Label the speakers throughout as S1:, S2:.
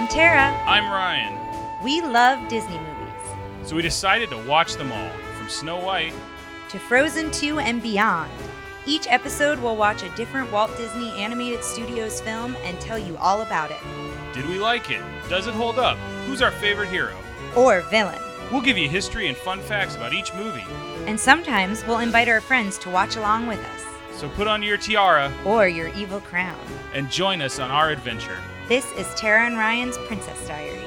S1: I'm Tara.
S2: I'm Ryan.
S1: We love Disney movies.
S2: So we decided to watch them all, from Snow White
S1: to Frozen 2 and beyond. Each episode will watch a different Walt Disney Animated Studios film and tell you all about it.
S2: Did we like it? Does it hold up? Who's our favorite hero?
S1: Or villain.
S2: We'll give you history and fun facts about each movie.
S1: And sometimes we'll invite our friends to watch along with us.
S2: So put on your tiara
S1: or your evil crown
S2: and join us on our adventure.
S1: This is Tara and Ryan's Princess Diaries.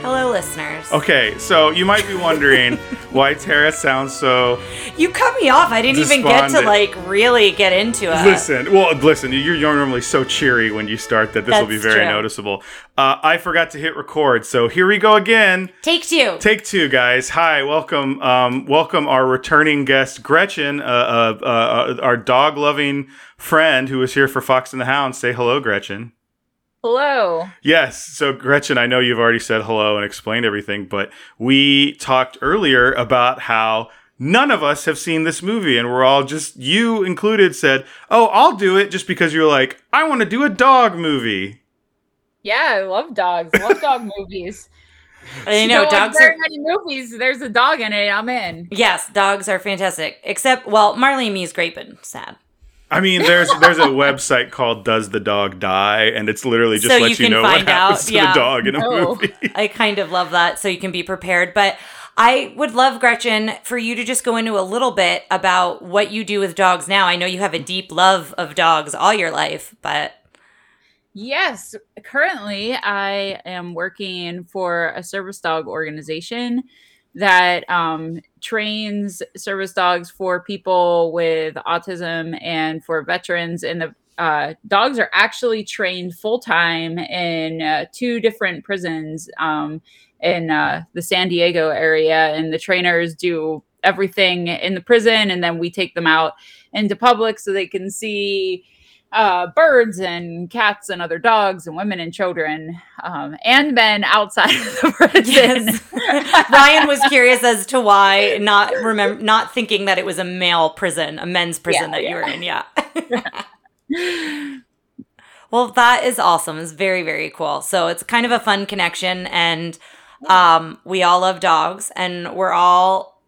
S1: Hello, listeners.
S3: Okay, so you might be wondering why Tara sounds so.
S1: You cut me off. I didn't even get to like really get into it.
S3: Listen, well, listen. You're normally so cheery when you start that this will be very
S1: true.
S3: noticeable. Uh, I forgot to hit record, so here we go again.
S1: Take two.
S3: Take two, guys. Hi, welcome, um, welcome our returning guest Gretchen, uh, uh, uh, our dog-loving friend who was here for Fox and the Hound. Say hello, Gretchen.
S4: Hello.
S3: Yes. So, Gretchen, I know you've already said hello and explained everything, but we talked earlier about how none of us have seen this movie, and we're all just, you included, said, Oh, I'll do it just because you're like, I want to do a dog movie.
S4: Yeah, I love dogs. I love dog movies.
S1: I know
S4: so
S1: dogs
S4: like
S1: are
S4: many movies. There's a dog in it. I'm in.
S1: Yes, dogs are fantastic. Except, well, Marley and Me is great, but sad.
S3: I mean, there's there's a website called "Does the Dog Die?" and it's literally just
S1: So
S3: lets
S1: you
S3: you,
S1: can
S3: know what
S1: find
S3: happens
S1: out,
S3: to
S1: yeah.
S3: the dog in a
S4: No.
S3: movie.
S1: I kind of love that, so you can be prepared. But I would love, Gretchen, for you to just go into a little bit about what you do with dogs now. I know you have a deep love of dogs all your life, but
S4: Yes, currently I am working for a service dog organization that um, trains service dogs for people with autism and for veterans. And the uh, dogs are actually trained full time in uh, two different prisons um, in uh, the San Diego area. And the trainers do everything in the prison, and then we take them out into public so they can see uh, birds and cats and other dogs and women and children um, and men outside of the prison.
S1: Yes. Ryan was curious as to why not remember not thinking that it was a male prison, a men's prison
S4: Yeah,
S1: that you were in. Yeah. well, that is awesome. It's very very cool. So it's kind of a fun connection, and um, we all love dogs, and we're all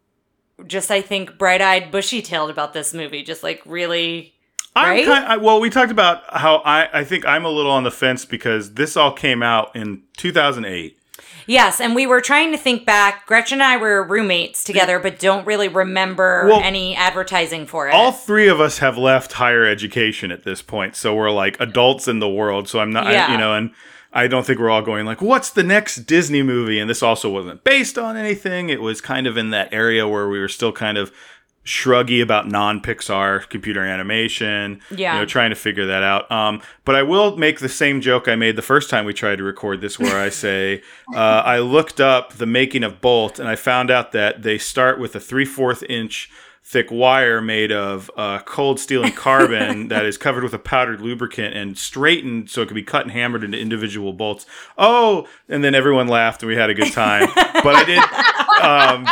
S1: just I think bright eyed, bushy tailed about this movie. Just like really.
S3: I'm
S1: Right?
S3: kind I, well, we talked about how I, I think I'm a little on the fence because this all came out in 2008.
S1: Yes, and we were trying to think back. Gretchen and I were roommates together, but don't really remember
S3: Well,
S1: any advertising for it.
S3: All three of us have left higher education at this point, so we're like adults in the world. So I'm not, I-
S1: Yeah.
S3: you know, and I don't think we're all going like, "What's the next Disney movie?" And this also wasn't based on anything. It was kind of in that area where we were still kind of shruggy about non-Pixar computer animation.
S1: Yeah.
S3: you know, trying to figure that out. Um, but I will make the same joke I made the first time we tried to record this, where I say uh, I looked up the making of Bolt, and I found out that they start with a three-fourth inch thick wire made of uh, cold steel and carbon that is covered with a powdered lubricant and straightened so it could be cut and hammered into individual bolts. Oh, and then everyone laughed and we had a good time. but I did um,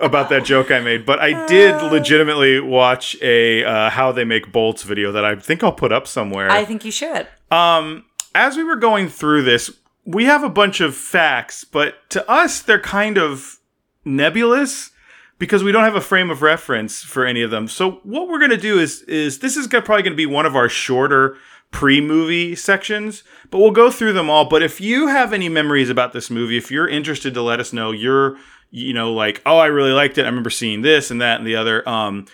S3: about that joke I made. But I did legitimately watch a uh, how they make bolts video that I think I'll put up somewhere.
S1: I think you should.
S3: Um, as we were going through this, we have a bunch of facts, but to us, they're kind of nebulous because we don't have a frame of reference for any of them. So what we're gonna do is is this is probably gonna be one of our shorter pre-movie sections, but we'll go through them all. But if you have any memories about this movie, if you're interested to let us know, you're you know like oh I really liked it. I remember seeing this and that and the other. Um,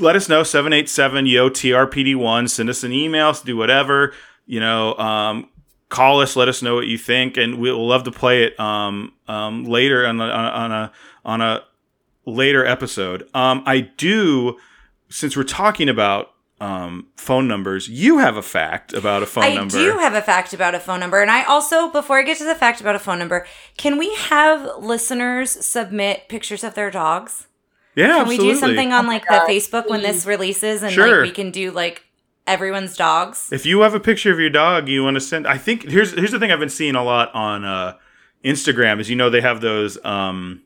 S3: let us know 787 yo trpd1 send us an email do whatever you know um, call us let us know what you think and we'll love to play it um, um, later on a, on a on a later episode um, i do since we're talking about um, phone numbers you have a fact about a phone
S1: I
S3: number I
S1: do have a fact about a phone number. And I also, before I get to the fact about a phone number, can we have listeners submit pictures of their dogs?
S3: yeah
S1: Can
S3: absolutely
S1: we do something on like the Facebook when this releases and
S3: Sure.
S1: like we can do like everyone's dogs?
S3: If you have a picture of your dog you want to send, I think here's here's the thing I've been seeing a lot on uh, Instagram is you know they have those um,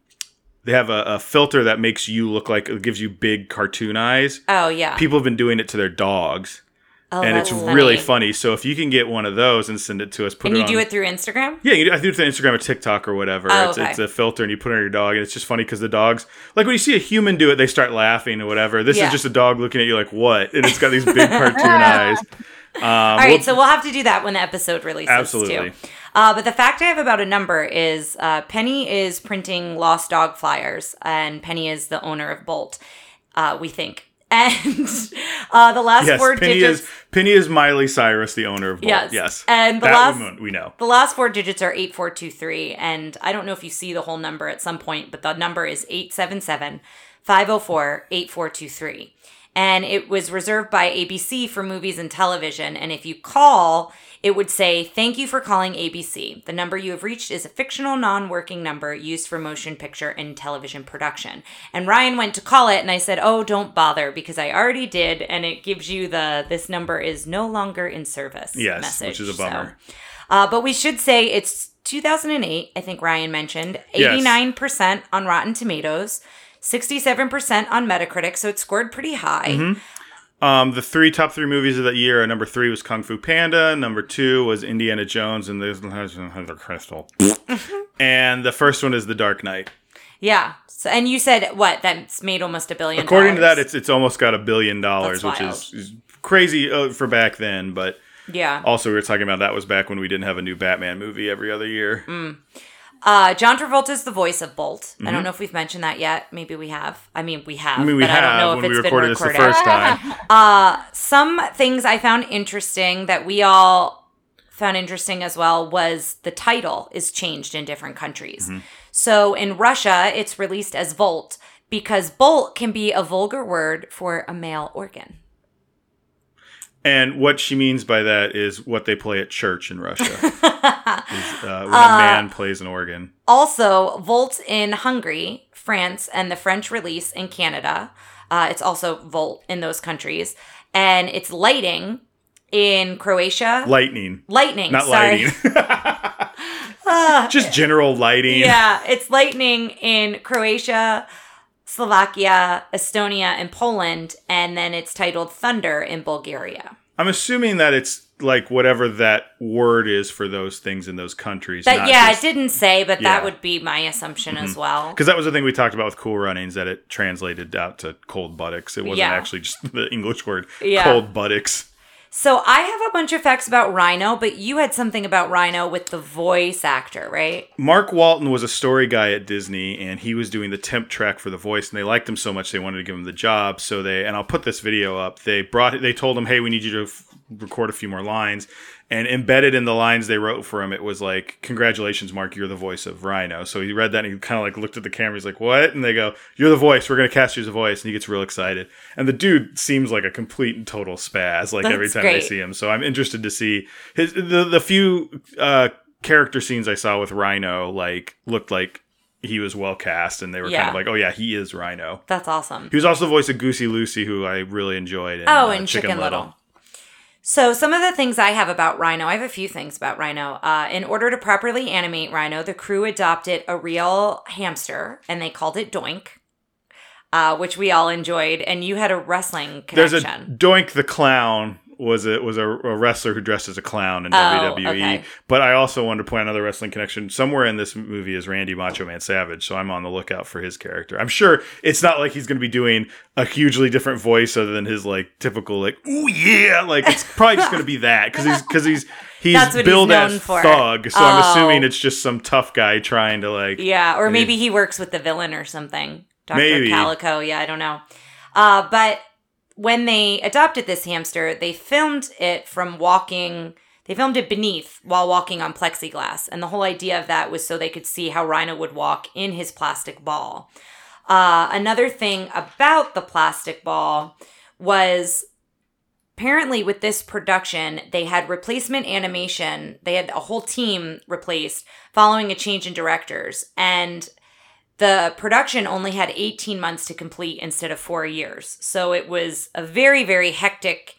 S3: they have a, a filter that makes you look like it gives you big cartoon eyes.
S1: Oh yeah.
S3: People have been doing it to their dogs.
S1: Oh,
S3: and it's
S1: that's
S3: really funny. So if you can get one of those and send it to us, put
S1: And
S3: it
S1: you
S3: on,
S1: do it through Instagram?
S3: Yeah, you do, I do it through Instagram or TikTok or whatever.
S1: Oh,
S3: it's,
S1: okay.
S3: it's a filter, and you put it on your dog, and it's just funny because the dogs, like when you see a human do it, they start laughing or whatever. This
S1: Yeah.
S3: is just a dog looking at you like, "What?" And it's got these big cartoon eyes. Um,
S1: All right, so we'll have to do that when the episode releases
S3: Absolutely.
S1: too. Uh, but the fact I have about a number is uh, Penny is printing lost dog flyers, and Penny is the owner of Bolt. Uh, we think, and uh, the last
S3: yes,
S1: four
S3: Penny
S1: digits.
S3: is Penny is Miley Cyrus, the owner of Bolt.
S1: Yes.
S3: Yes,
S1: And the
S3: that
S1: last-
S3: we, we know.
S1: The last four digits are 8423. And I don't know if you see the whole number at some point, but the number is 877 504 8423. And it was reserved by ABC for movies and television. And if you call, it would say, Thank you for calling ABC. The number you have reached is a fictional, non working number used for motion picture and television production. And Ryan went to call it, and I said, Oh, don't bother, because I already did. And it gives you the, this number is no longer in service.
S3: Yes,
S1: message.
S3: which is a
S1: So-
S3: bummer.
S1: uh, but we should say it's 2008, I think Ryan mentioned. 89% on Rotten Tomatoes, 67% on Metacritic, so it scored pretty high.
S3: Mm-hmm. Um, the three top three movies of that year. Number three was Kung Fu Panda. Number two was Indiana Jones and the Crystal. and the first one is The Dark Knight.
S1: Yeah. So, and you said what? That's made almost a billion
S3: According to that, it's it's almost got a billion dollars, which is, is crazy uh, for back then. But
S1: Yeah.
S3: also, we were talking about that was back when we didn't have a new Batman movie every other year.
S1: Uh, John Travolta is the voice of Bolt. I
S3: Mm-hmm.
S1: don't know if we've mentioned that yet. Maybe we have. I mean, we have.
S3: I mean, we
S1: but I don't know if it's been
S3: recorded this the first time.
S1: some things I found interesting that we all found interesting as well was the title is changed in different countries.
S3: Mm-hmm.
S1: So in Russia, it's released as Volt because Bolt can be a vulgar word for a male organ.
S3: And what she means by that is what they play at church in Russia. is, uh, when a man plays an organ.
S1: Also, Volt in Hungary, France, and the French release in Canada. Uh, it's also Volt in those countries. And it's lighting in Croatia.
S3: Lightning,
S1: lightning.
S3: not
S1: sorry.
S3: lighting. Just general lighting.
S1: Yeah, it's lightning in Croatia, Slovakia, Estonia, and Poland, and then it's titled Thunder in Bulgaria.
S3: I'm assuming that it's like whatever that word is for those things in those countries.
S1: That yeah,
S3: just,
S1: it didn't say, but
S3: Yeah.
S1: that would be my assumption as mm-hmm. well.
S3: Because that was the thing we talked about with Cool Runnings, that it translated out to cold buttocks. It wasn't
S1: Yeah.
S3: actually just the English word
S1: Yeah.
S3: cold buttocks.
S1: So I have a bunch of facts about Rhino, but you had something about Rhino with the voice actor, right?
S3: Mark Walton was a story guy at Disney, and he was doing the temp track for the voice, and they liked him so much they wanted to give him the job. So they, and I'll put this video up. They brought, they told him, "Hey, we need you to f- record a few more lines." And embedded in the lines they wrote for him, it was like, "Congratulations, Mark, you're the voice of Rhino." So he read that and he kind of like looked at the camera. He's like, "What?" And they go, "You're the voice. We're gonna cast you as a voice." And he gets real excited. And the dude seems like a complete and total spaz. Like every
S1: That's
S3: time I see him. So I'm interested to see his the the few uh, character scenes I saw with Rhino. Like looked like he was well cast, and they were kind of like, "Oh yeah, he is Rhino."
S1: That's awesome.
S3: He was also the voice of Goosey Loosey, who I really enjoyed. In,
S1: Oh,
S3: uh,
S1: and Chicken, Little. So, some of the things I have about Rhino, I have a few things about Rhino. Uh, in order to properly animate Rhino, the crew adopted a real hamster and they called it Doink, uh, which we all enjoyed. And you had a wrestling connection.
S3: There's a. Doink the Clown was a was a, a wrestler who dressed as a clown in
S1: Oh,
S3: WWE.
S1: okay.
S3: But I also wanted to point another wrestling connection. Somewhere in this movie is Randy Macho Man Savage, so I'm on the lookout for his character. I'm sure it's not like he's going to be doing a hugely different voice other than his like typical like ooh yeah, like it's probably just going to be that because he's because he's he's
S1: what he's
S3: billed as
S1: for.
S3: thug. So I'm
S1: Oh.
S3: assuming it's just some tough guy trying to like
S1: yeah, or maybe
S3: he's-
S1: he works with the villain or something. Dr.
S3: Maybe.
S1: Calico. Yeah, I don't know. Uh, but when they adopted this hamster, they filmed it from walking. They filmed it beneath while walking on plexiglass. And the whole idea of that was so they could see how Rhino would walk in his plastic ball. Uh, another thing about the plastic ball was apparently with this production, they had replacement animation. They had a whole team replaced following a change in directors. And the production only had 18 months to complete instead of four years. So it was a very, very hectic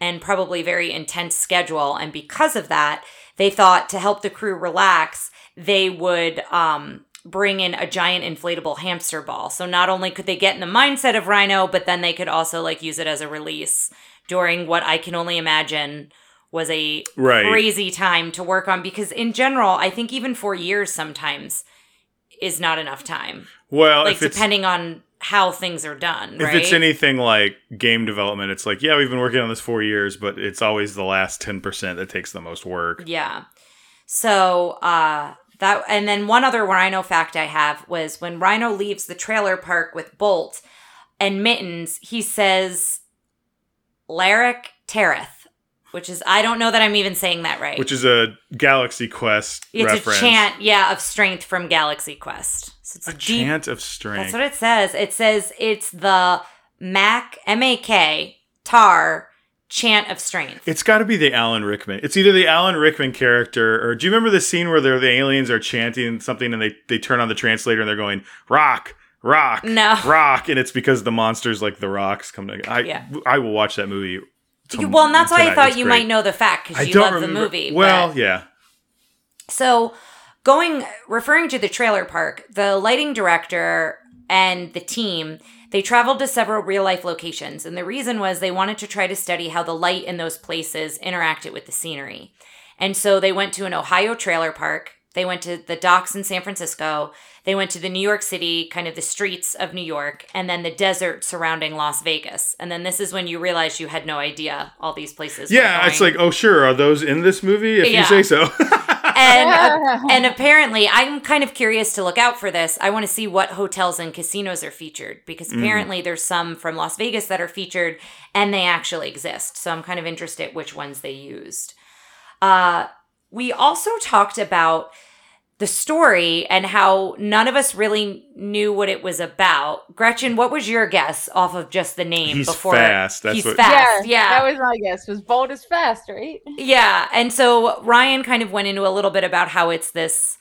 S1: and probably very intense schedule. And because of that, they thought to help the crew relax, they would um, bring in a giant inflatable hamster ball. So not only could they get in the mindset of Rhino, but then they could also like use it as a release during what I can only imagine was a
S3: Right.
S1: crazy time to work on because in general, I think even 4 years sometimes is not enough time.
S3: Well,
S1: Like depending on how things are done,
S3: if
S1: right?
S3: it's anything like game development, it's like yeah, we've been working on this four years, but it's always the last ten percent that takes the most work.
S1: Yeah. So uh that and then one other Rhino fact I have was when Rhino leaves the trailer park with Bolt and Mittens, he says Larrick Tereth, which is I don't know that I'm even saying that right.
S3: Which is a Galaxy Quest
S1: it's
S3: reference.
S1: a chant, yeah, of strength from Galaxy Quest. So it's
S3: A
S1: a, deep
S3: chant of strength.
S1: That's what it says. It says it's the Mac M A K Tar chant of strength.
S3: It's got to be the Alan Rickman. It's either the Alan Rickman character, or do you remember the scene where they're, the aliens are chanting something and they, they turn on the translator and they're going rock, rock,
S1: No.
S3: rock, and it's because the monsters like the rocks come to. I
S1: Yeah.
S3: I will watch that movie.
S1: Well, and that's why I thought you
S3: great.
S1: might know the fact because you love
S3: remember.
S1: the movie.
S3: Well,
S1: but-
S3: yeah.
S1: So, going referring to the trailer park, the lighting director and the team they traveled to several real life locations, and the reason was they wanted to try to study how the light in those places interacted with the scenery. And so they went to an Ohio trailer park. They went to the docks in San Francisco. They went to the New York City, kind of the streets of New York, and then the desert surrounding Las Vegas. And then this is when you realize you had no idea all these places. were
S3: Yeah, it's like, oh, sure. Are those in this movie? If
S1: Yeah.
S3: you say so.
S1: and and apparently i'm kind of curious to look out for this i want to see what hotels and casinos are featured because apparently there's some from las vegas that are featured and they actually exist so i'm kind of interested which ones they used uh, we also talked about the story and how none of us really knew what it was about gretchen what was your guess off of just the name
S3: He's
S1: before
S3: fast, that's
S1: he's
S3: what-
S1: fast yeah
S4: That was my guess. Was bold as fast, right?
S1: yeah, and so Ryan kind of went into a little bit about how it's this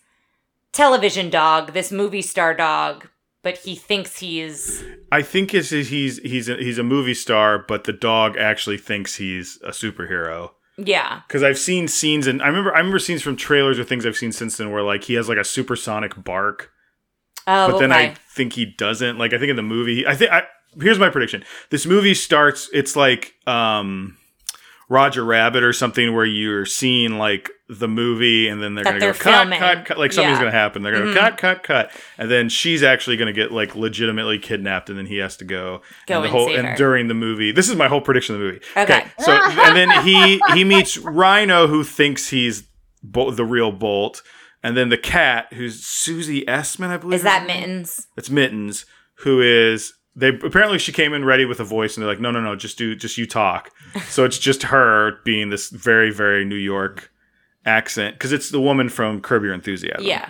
S1: television dog, this movie star dog, but he thinks he's
S3: I think it's, he's he's a, he's a movie star, but the dog actually thinks he's a superhero.
S1: Yeah,
S3: Because I've seen scenes, and I remember I remember scenes from trailers or things I've seen since then where like he has like a supersonic bark,
S1: oh,
S3: but then
S1: okay.
S3: I think he doesn't. Like I think in the movie, I think I here's my prediction: this movie starts. It's like um, Roger Rabbit or something where you're seeing like the movie, and then they're gonna go cut,
S1: filming.
S3: cut, cut. Like something's
S1: Yeah.
S3: gonna happen. They're gonna
S1: Mhm.
S3: cut, cut, cut, and then she's actually gonna get like legitimately kidnapped, and then he has to go.
S1: Go
S3: and the
S1: and
S3: whole and during the movie, this is my whole prediction of the movie.
S1: Okay.
S3: So and then he he meets Rhino, who thinks he's Bol- the real Bolt, and then the cat, who's Susie Essman, I believe.
S1: is that? Mittens?
S3: It's Mittens, who is they apparently she came in ready with a voice, and they're like, no, no, no, just do just you talk. so it's just her being this very very New York accent because it's the woman from Curb Your Enthusiasm.
S1: Yeah,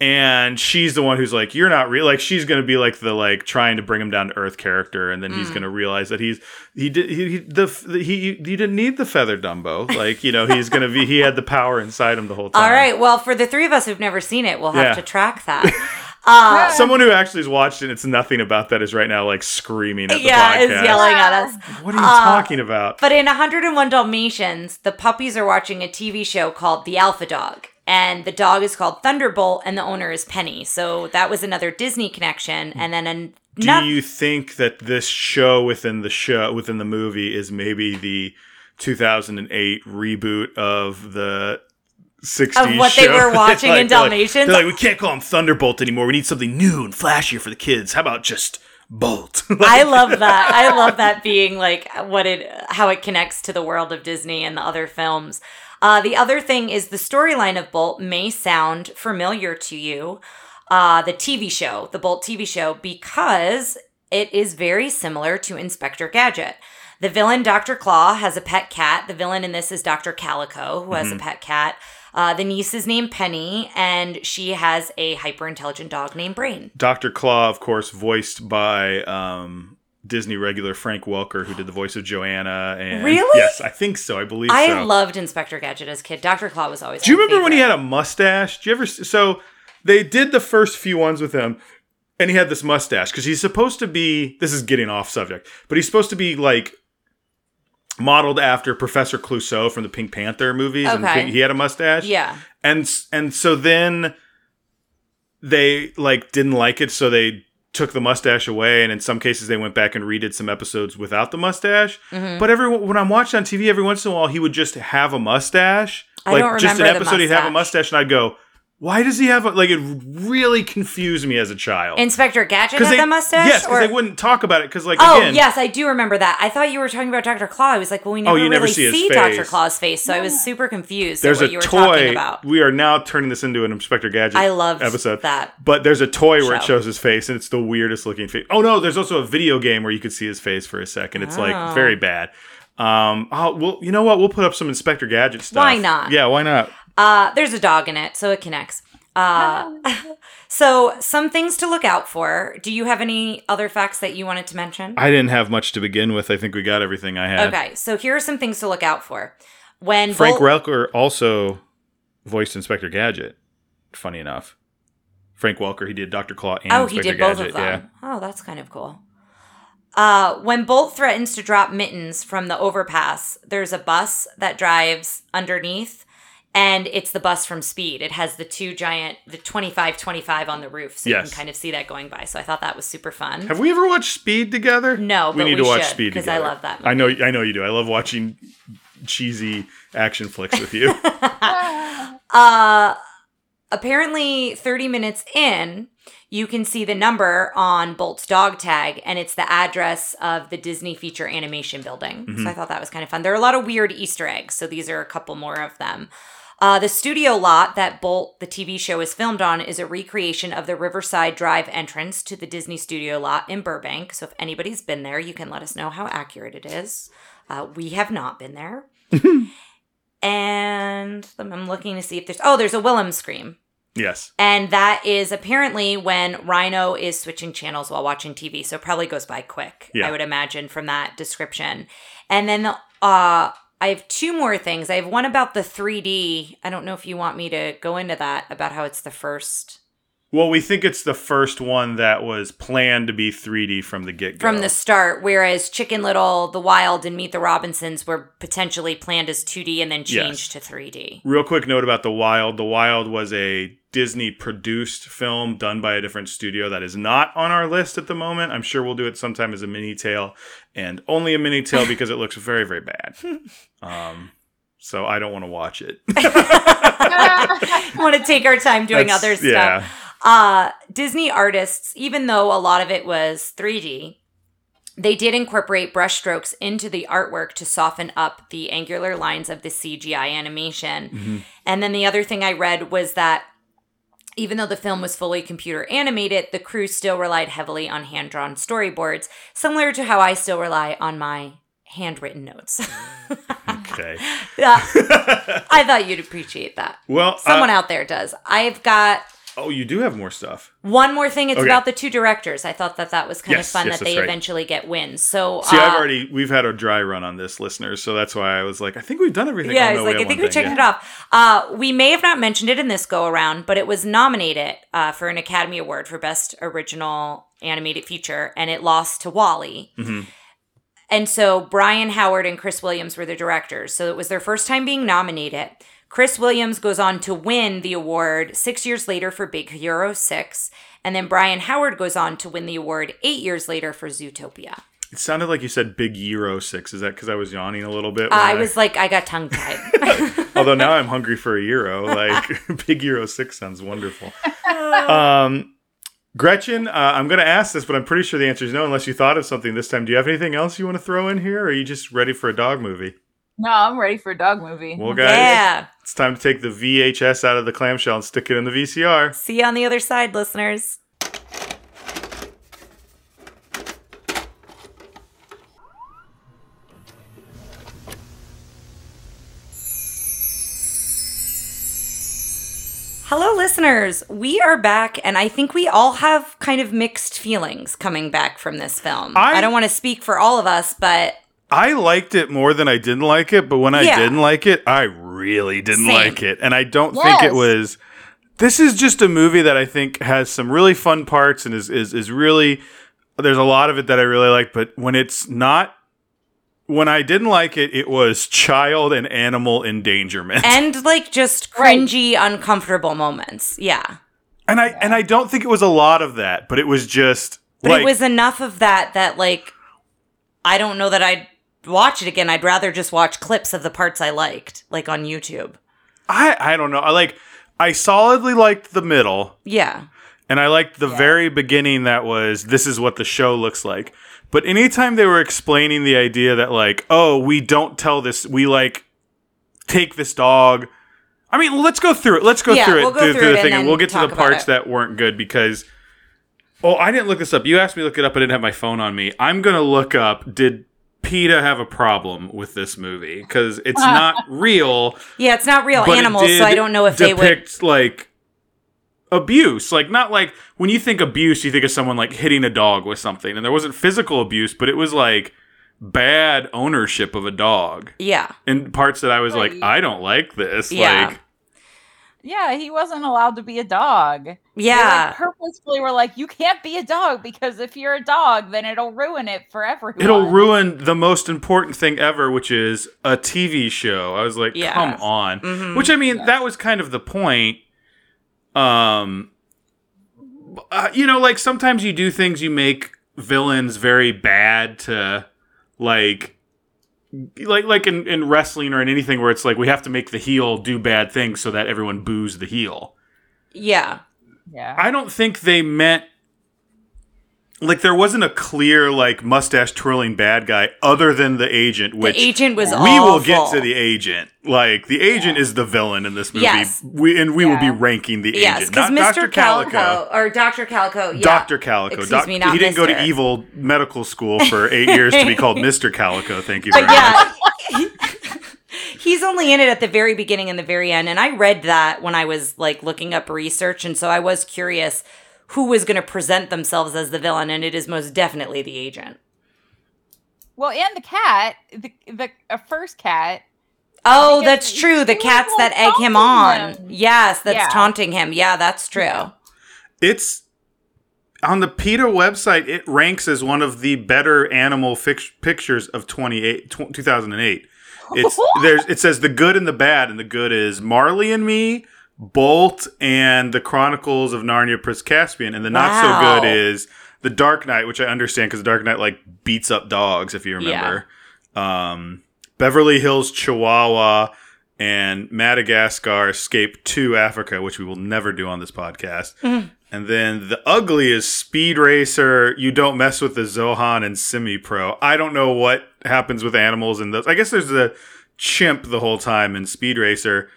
S3: And she's the one who's like, you're not real. Like she's gonna be like the like trying to bring him down to earth character, and then
S1: Mm.
S3: he's gonna realize that he's he did he, he the the- he he didn't need the feather Dumbo. Like you know he's gonna be he had the power inside him the whole time.
S1: all right. Well, for the three of us who've never seen it, we'll have
S3: Yeah.
S1: to track that. Uh,
S3: Someone who actually has watched it, and it's nothing about that, is right now like screaming at the
S1: yeah,
S3: podcast.
S1: is yelling at us.
S3: What are you
S1: Uh,
S3: talking about?
S1: But in 101 Dalmatians, the puppies are watching a TV show called The Alpha Dog. And the dog is called Thunderbolt, and the owner is Penny. So that was another Disney connection. And then an-
S3: Do
S1: no-
S3: you think that this show within the show within the movie is maybe the 2008 reboot of the 60s
S1: Of what they were watching in
S3: they're like-
S1: Dalmatians?
S3: They're like, we can't call him Thunderbolt anymore. We need something new and flashier for the kids. How about just Bolt?
S1: I love that. I love that being like what it, how it connects to the world of Disney and the other films. Uh, the other thing is the storyline of Bolt may sound familiar to you, uh, the TV show, the Bolt TV show, because it is very similar to Inspector Gadget. The villain, Dr. Claw, has a pet cat. The villain in this is Dr. Calico, who has a pet cat. Uh, the niece is named Penny, and she has a hyper intelligent dog named Brain.
S3: Dr. Claw, of course, voiced by um, Disney regular Frank Welker, who did the voice of Joanna. And
S1: Really?
S3: Yes, I think so. I believe
S1: I
S3: so.
S1: loved Inspector Gadget as a kid. Dr. Claw was always.
S3: Do you remember when he had a mustache? Do you ever? So they did the first few ones with him, and he had this mustache because he's supposed to be. This is getting off subject, but he's supposed to be like modeled after Professor Clouseau from the Pink Panther movies. And
S1: Okay.
S3: Pink- he had a mustache.
S1: Yeah.
S3: and and so then they like didn't like it, so they took the mustache away, and in some cases they went back and redid some episodes without the mustache.
S1: Mm-hmm.
S3: But every when I'm watching on TV, every once in a while he would just have a mustache.
S1: I
S3: like just an episode, he'd have a
S1: mustache,
S3: and I'd go, "Why does he have a like?" It really confused me as a child.
S1: Inspector Gadget had
S3: they,
S1: the mustache?
S3: yes, because they wouldn't talk about it. Because like
S1: Oh
S3: again,
S1: yes, I do remember that. I thought you were talking about Dr. Claw. I was like, well, we never
S3: Oh, you never
S1: really
S3: see
S1: see Dr. Claw's face, so I was super confused
S3: there's
S1: at what
S3: a
S1: you were talking
S3: toy.
S1: about.
S3: We are now turning this into an Inspector Gadget.
S1: I love
S3: episode
S1: that
S3: But there's a toy where it shows his face, and it's the weirdest looking face. Oh no, there's also a video game where you could see his face for a second. It's
S1: Oh.
S3: like very bad. Um, oh, well, you know what? We'll put up some Inspector Gadget stuff.
S1: Why not?
S3: Yeah, why not?
S1: Uh, there's a dog in it, so it connects. Uh, so some things to look out for. Do you have any other facts that you wanted to mention?
S3: I didn't have much to begin with. I think we got everything I had.
S1: okay, so here are some things to look out for. When
S3: Frank
S1: Bolt-
S3: Welker also voiced Inspector Gadget. Funny enough, Frank Welker he did Doctor Claw and
S1: Oh, he
S3: Inspector
S1: did both
S3: Gadget.
S1: of them. Oh, that's kind of cool. Uh, when Bolt threatens to drop mittens from the overpass, there's a bus that drives underneath, and it's the bus from Speed. It has the two giant, the 25 25 on the roof, so you can kind of see that going by. So I thought that was super fun.
S3: Have we ever watched Speed together?
S1: No,
S3: we
S1: but
S3: need
S1: we
S3: to watch Speed
S1: 'cause I love that
S3: I know, I know you do. I love watching cheesy action flicks with you.
S1: Uh, apparently, 30 minutes in, you can see the number on Bolt's dog tag, and it's the address of the Disney feature animation building.
S3: Mm-hmm.
S1: So I thought that was kind of fun. There are a lot of weird Easter eggs, so these are a couple more of them. Uh, the studio lot that Bolt, the TV show, is filmed on is a recreation of the Riverside Drive entrance to the Disney studio lot in Burbank. So if anybody's been there, you can let us know how accurate it is. Uh, we have not been there. and I'm looking to see if there's, oh, there's a Wilhelm scream.
S3: yes.
S1: And that is apparently when Rhino is switching channels while watching TV. So it probably goes by quick,
S3: Yeah.
S1: I would imagine, from that description. And then uh, I have two more things. I have one about the 3D. I don't know if you want me to go into that about how it's the first
S3: Well, we think it's the first one that was planned to be 3D from the get go.
S1: from the start, whereas Chicken Little, The Wild, and Meet the Robinsons were potentially planned as 2D and then changed to 3D.
S3: Real quick note about The Wild. The Wild was a Disney produced film done by a different studio that is not on our list at the moment. I'm sure we'll do it sometime as a mini tale and only a mini tale because it looks very, very bad. Um, so I don't want to watch it.
S1: want to take our time doing
S3: That's-
S1: other stuff.
S3: yeah.
S1: Uh, Disney artists, even though a lot of it was 3D, they did incorporate brushstrokes into the artwork to soften up the angular lines of the CGI animation.
S3: Mm-hmm.
S1: And then the other thing I read was that even though the film was fully computer animated, the crew still relied heavily on hand drawn storyboards, similar to how I still rely on my handwritten notes.
S3: Okay.
S1: Yeah, I thought you'd appreciate that.
S3: Well,
S1: Someone
S3: uh,
S1: out there does. I've got
S3: oh, you do have more stuff.
S1: one more thing. It's
S3: Okay.
S1: about the two directors. I thought that that was kind
S3: Yes,
S1: of fun
S3: yes,
S1: that they
S3: right.
S1: eventually get wins. So
S3: See,
S1: uh,
S3: I've already we've had a dry run on this, listeners, so that's why I was like, I think we've done everything.
S1: Yeah,
S3: Oh,
S1: I was like, I think we
S3: thing,
S1: checked
S3: yeah.
S1: it off. Uh, we may have not mentioned it in this go around, but it was nominated uh, for an Academy Award for Best Original Animated Feature, and it lost to WALL-E.
S3: Mhm.
S1: And so Byron Howard and Chris Williams were the directors. So it was their first time being nominated. Chris Williams goes on to win the award six years later for Big Hero 6. And then Byron Howard goes on to win the award eight years later for Zootopia.
S3: It sounded like you said Big Euro Six. Is that because I was yawning a little bit?
S1: Uh,
S3: when
S1: I was like, I got tongue tied.
S3: Although now I'm hungry for a euro. Like Big Euro Six sounds wonderful. Um, Gretchen, uh, I'm going to ask this, but I'm pretty sure the answer is no, unless you thought of something this time. Do you have anything else you want to throw in here, or are you just ready for a dog movie?
S4: No, I'm ready for a dog movie.
S3: Well, guys,
S1: yeah.
S3: it's time to take the VHS out of the clamshell and stick it in the VCR.
S1: See you on the other side, listeners. Hello, listeners. We are back, and I think we all have kind of mixed feelings coming back from this film.
S3: I-
S1: I, don't want to speak for all of us, but
S3: I liked it more than I didn't like it, but when I
S1: Yeah.
S3: didn't like it, I really didn't
S1: Same.
S3: like it. And I don't think it was this is just a movie that I think has some really fun parts and is is is really there's a lot of it that I really like, but when it's not when I didn't like it, it was child and animal endangerment.
S1: and like just
S4: Right.
S1: cringy, uncomfortable moments. Yeah.
S3: And I and I don't think it was a lot of that, but it was just
S1: But
S3: like
S1: it was enough of that that like I don't know that I'd watch it again. I'd rather just watch clips of the parts I liked, like on YouTube.
S3: I I don't know. I like I solidly liked the middle.
S1: Yeah.
S3: And I liked the very beginning that was this is what the show looks like. But anytime they were explaining the idea that like, oh, we don't tell this, we like take this dog. I mean, let's go through it. Let's go
S1: Yeah,
S3: through it
S1: we'll go
S3: through,
S1: through
S3: through
S1: it
S3: the thing, and
S1: then
S3: we'll get to the parts
S1: it.
S3: that weren't good because. Oh, I didn't look this up. You asked me to look it up. I didn't have my phone on me. I'm gonna look up. Did PETA have a problem with this movie? Because it's not real
S1: Yeah, it's not real animals, so I don't know if they would
S3: depict like abuse like not like when you think abuse you think of someone like hitting a dog with something and there wasn't physical abuse but it was like bad ownership of a dog
S1: Yeah.
S3: in parts that i was like i don't like this
S1: Yeah.
S3: like
S5: Yeah, he wasn't allowed to be a dog. They,
S1: Yeah.
S5: like, purposefully were like, you can't be a dog because if you're a dog, then it'll ruin it for everyone.
S3: it'll ruin the most important thing ever which is a tv show i was like
S1: Yeah.
S3: come on
S1: Mhm.
S3: which i mean that was kind of the point um uh, you know like sometimes you do things you make villains very bad to like like like in, in wrestling or in anything where it's like we have to make the heel do bad things so that everyone boos the heel
S1: Yeah.
S5: Yeah.
S3: i don't think they meant like there wasn't a clear like mustache twirling bad guy other than the agent which
S1: the agent was
S3: we will get to the agent. Like the agent is the villain in this movie.
S1: Yes.
S3: We and we will be ranking the
S1: Yes,
S3: agent,
S1: because
S3: not
S1: Mr.
S3: Dr.
S1: Calico,
S3: Calico.
S1: or Dr. Calico, yeah.
S3: Dr. Calico.
S1: Excuse
S3: Doc-
S1: me, not
S3: he didn't go to evil medical school for eight years to be called Mr. Calico. Thank you very
S1: But
S3: much.
S1: yeah. He's only in it at the very beginning and the very end. And I read that when I was like looking up research. And so I was curious who was going to present themselves as the villain. And it is most definitely the agent.
S5: well, and the cat, the the uh, first cat.
S1: Oh, that's true. The cats that egg him on.
S5: him.
S1: Yes, that's
S5: Yeah.
S1: taunting him. Yeah, that's true.
S3: It's on the PETA website. It ranks as one of the better animal fix- pictures of 28, tw- 2008. It's there's it says the good and the bad, and the good is Marley and Me, Bolt, and the Chronicles of Narnia Prince Caspian, and the not so good is the Dark Knight, which I understand because the Dark Knight like beats up dogs, if you remember. Um, Beverly Hills Chihuahua and Madagascar Escape to Africa, which we will never do on this podcast. And then the ugly is Speed Racer. You don't mess with the Zohan and Semi Pro. I don't know what happens with animals in those. I guess there's a chimp the whole time in Speed Racer.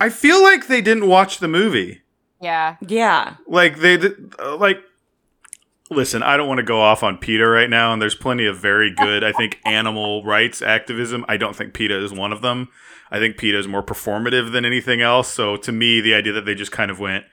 S3: I feel like they didn't watch the movie.
S5: Yeah.
S1: Yeah.
S3: Like they did- uh, like. Listen, I don't want to go off on PETA right now, and there's plenty of very good, I think, animal rights activism. I don't think PETA is one of them. I think PETA is more performative than anything else. So to me, the idea that they just kind of went,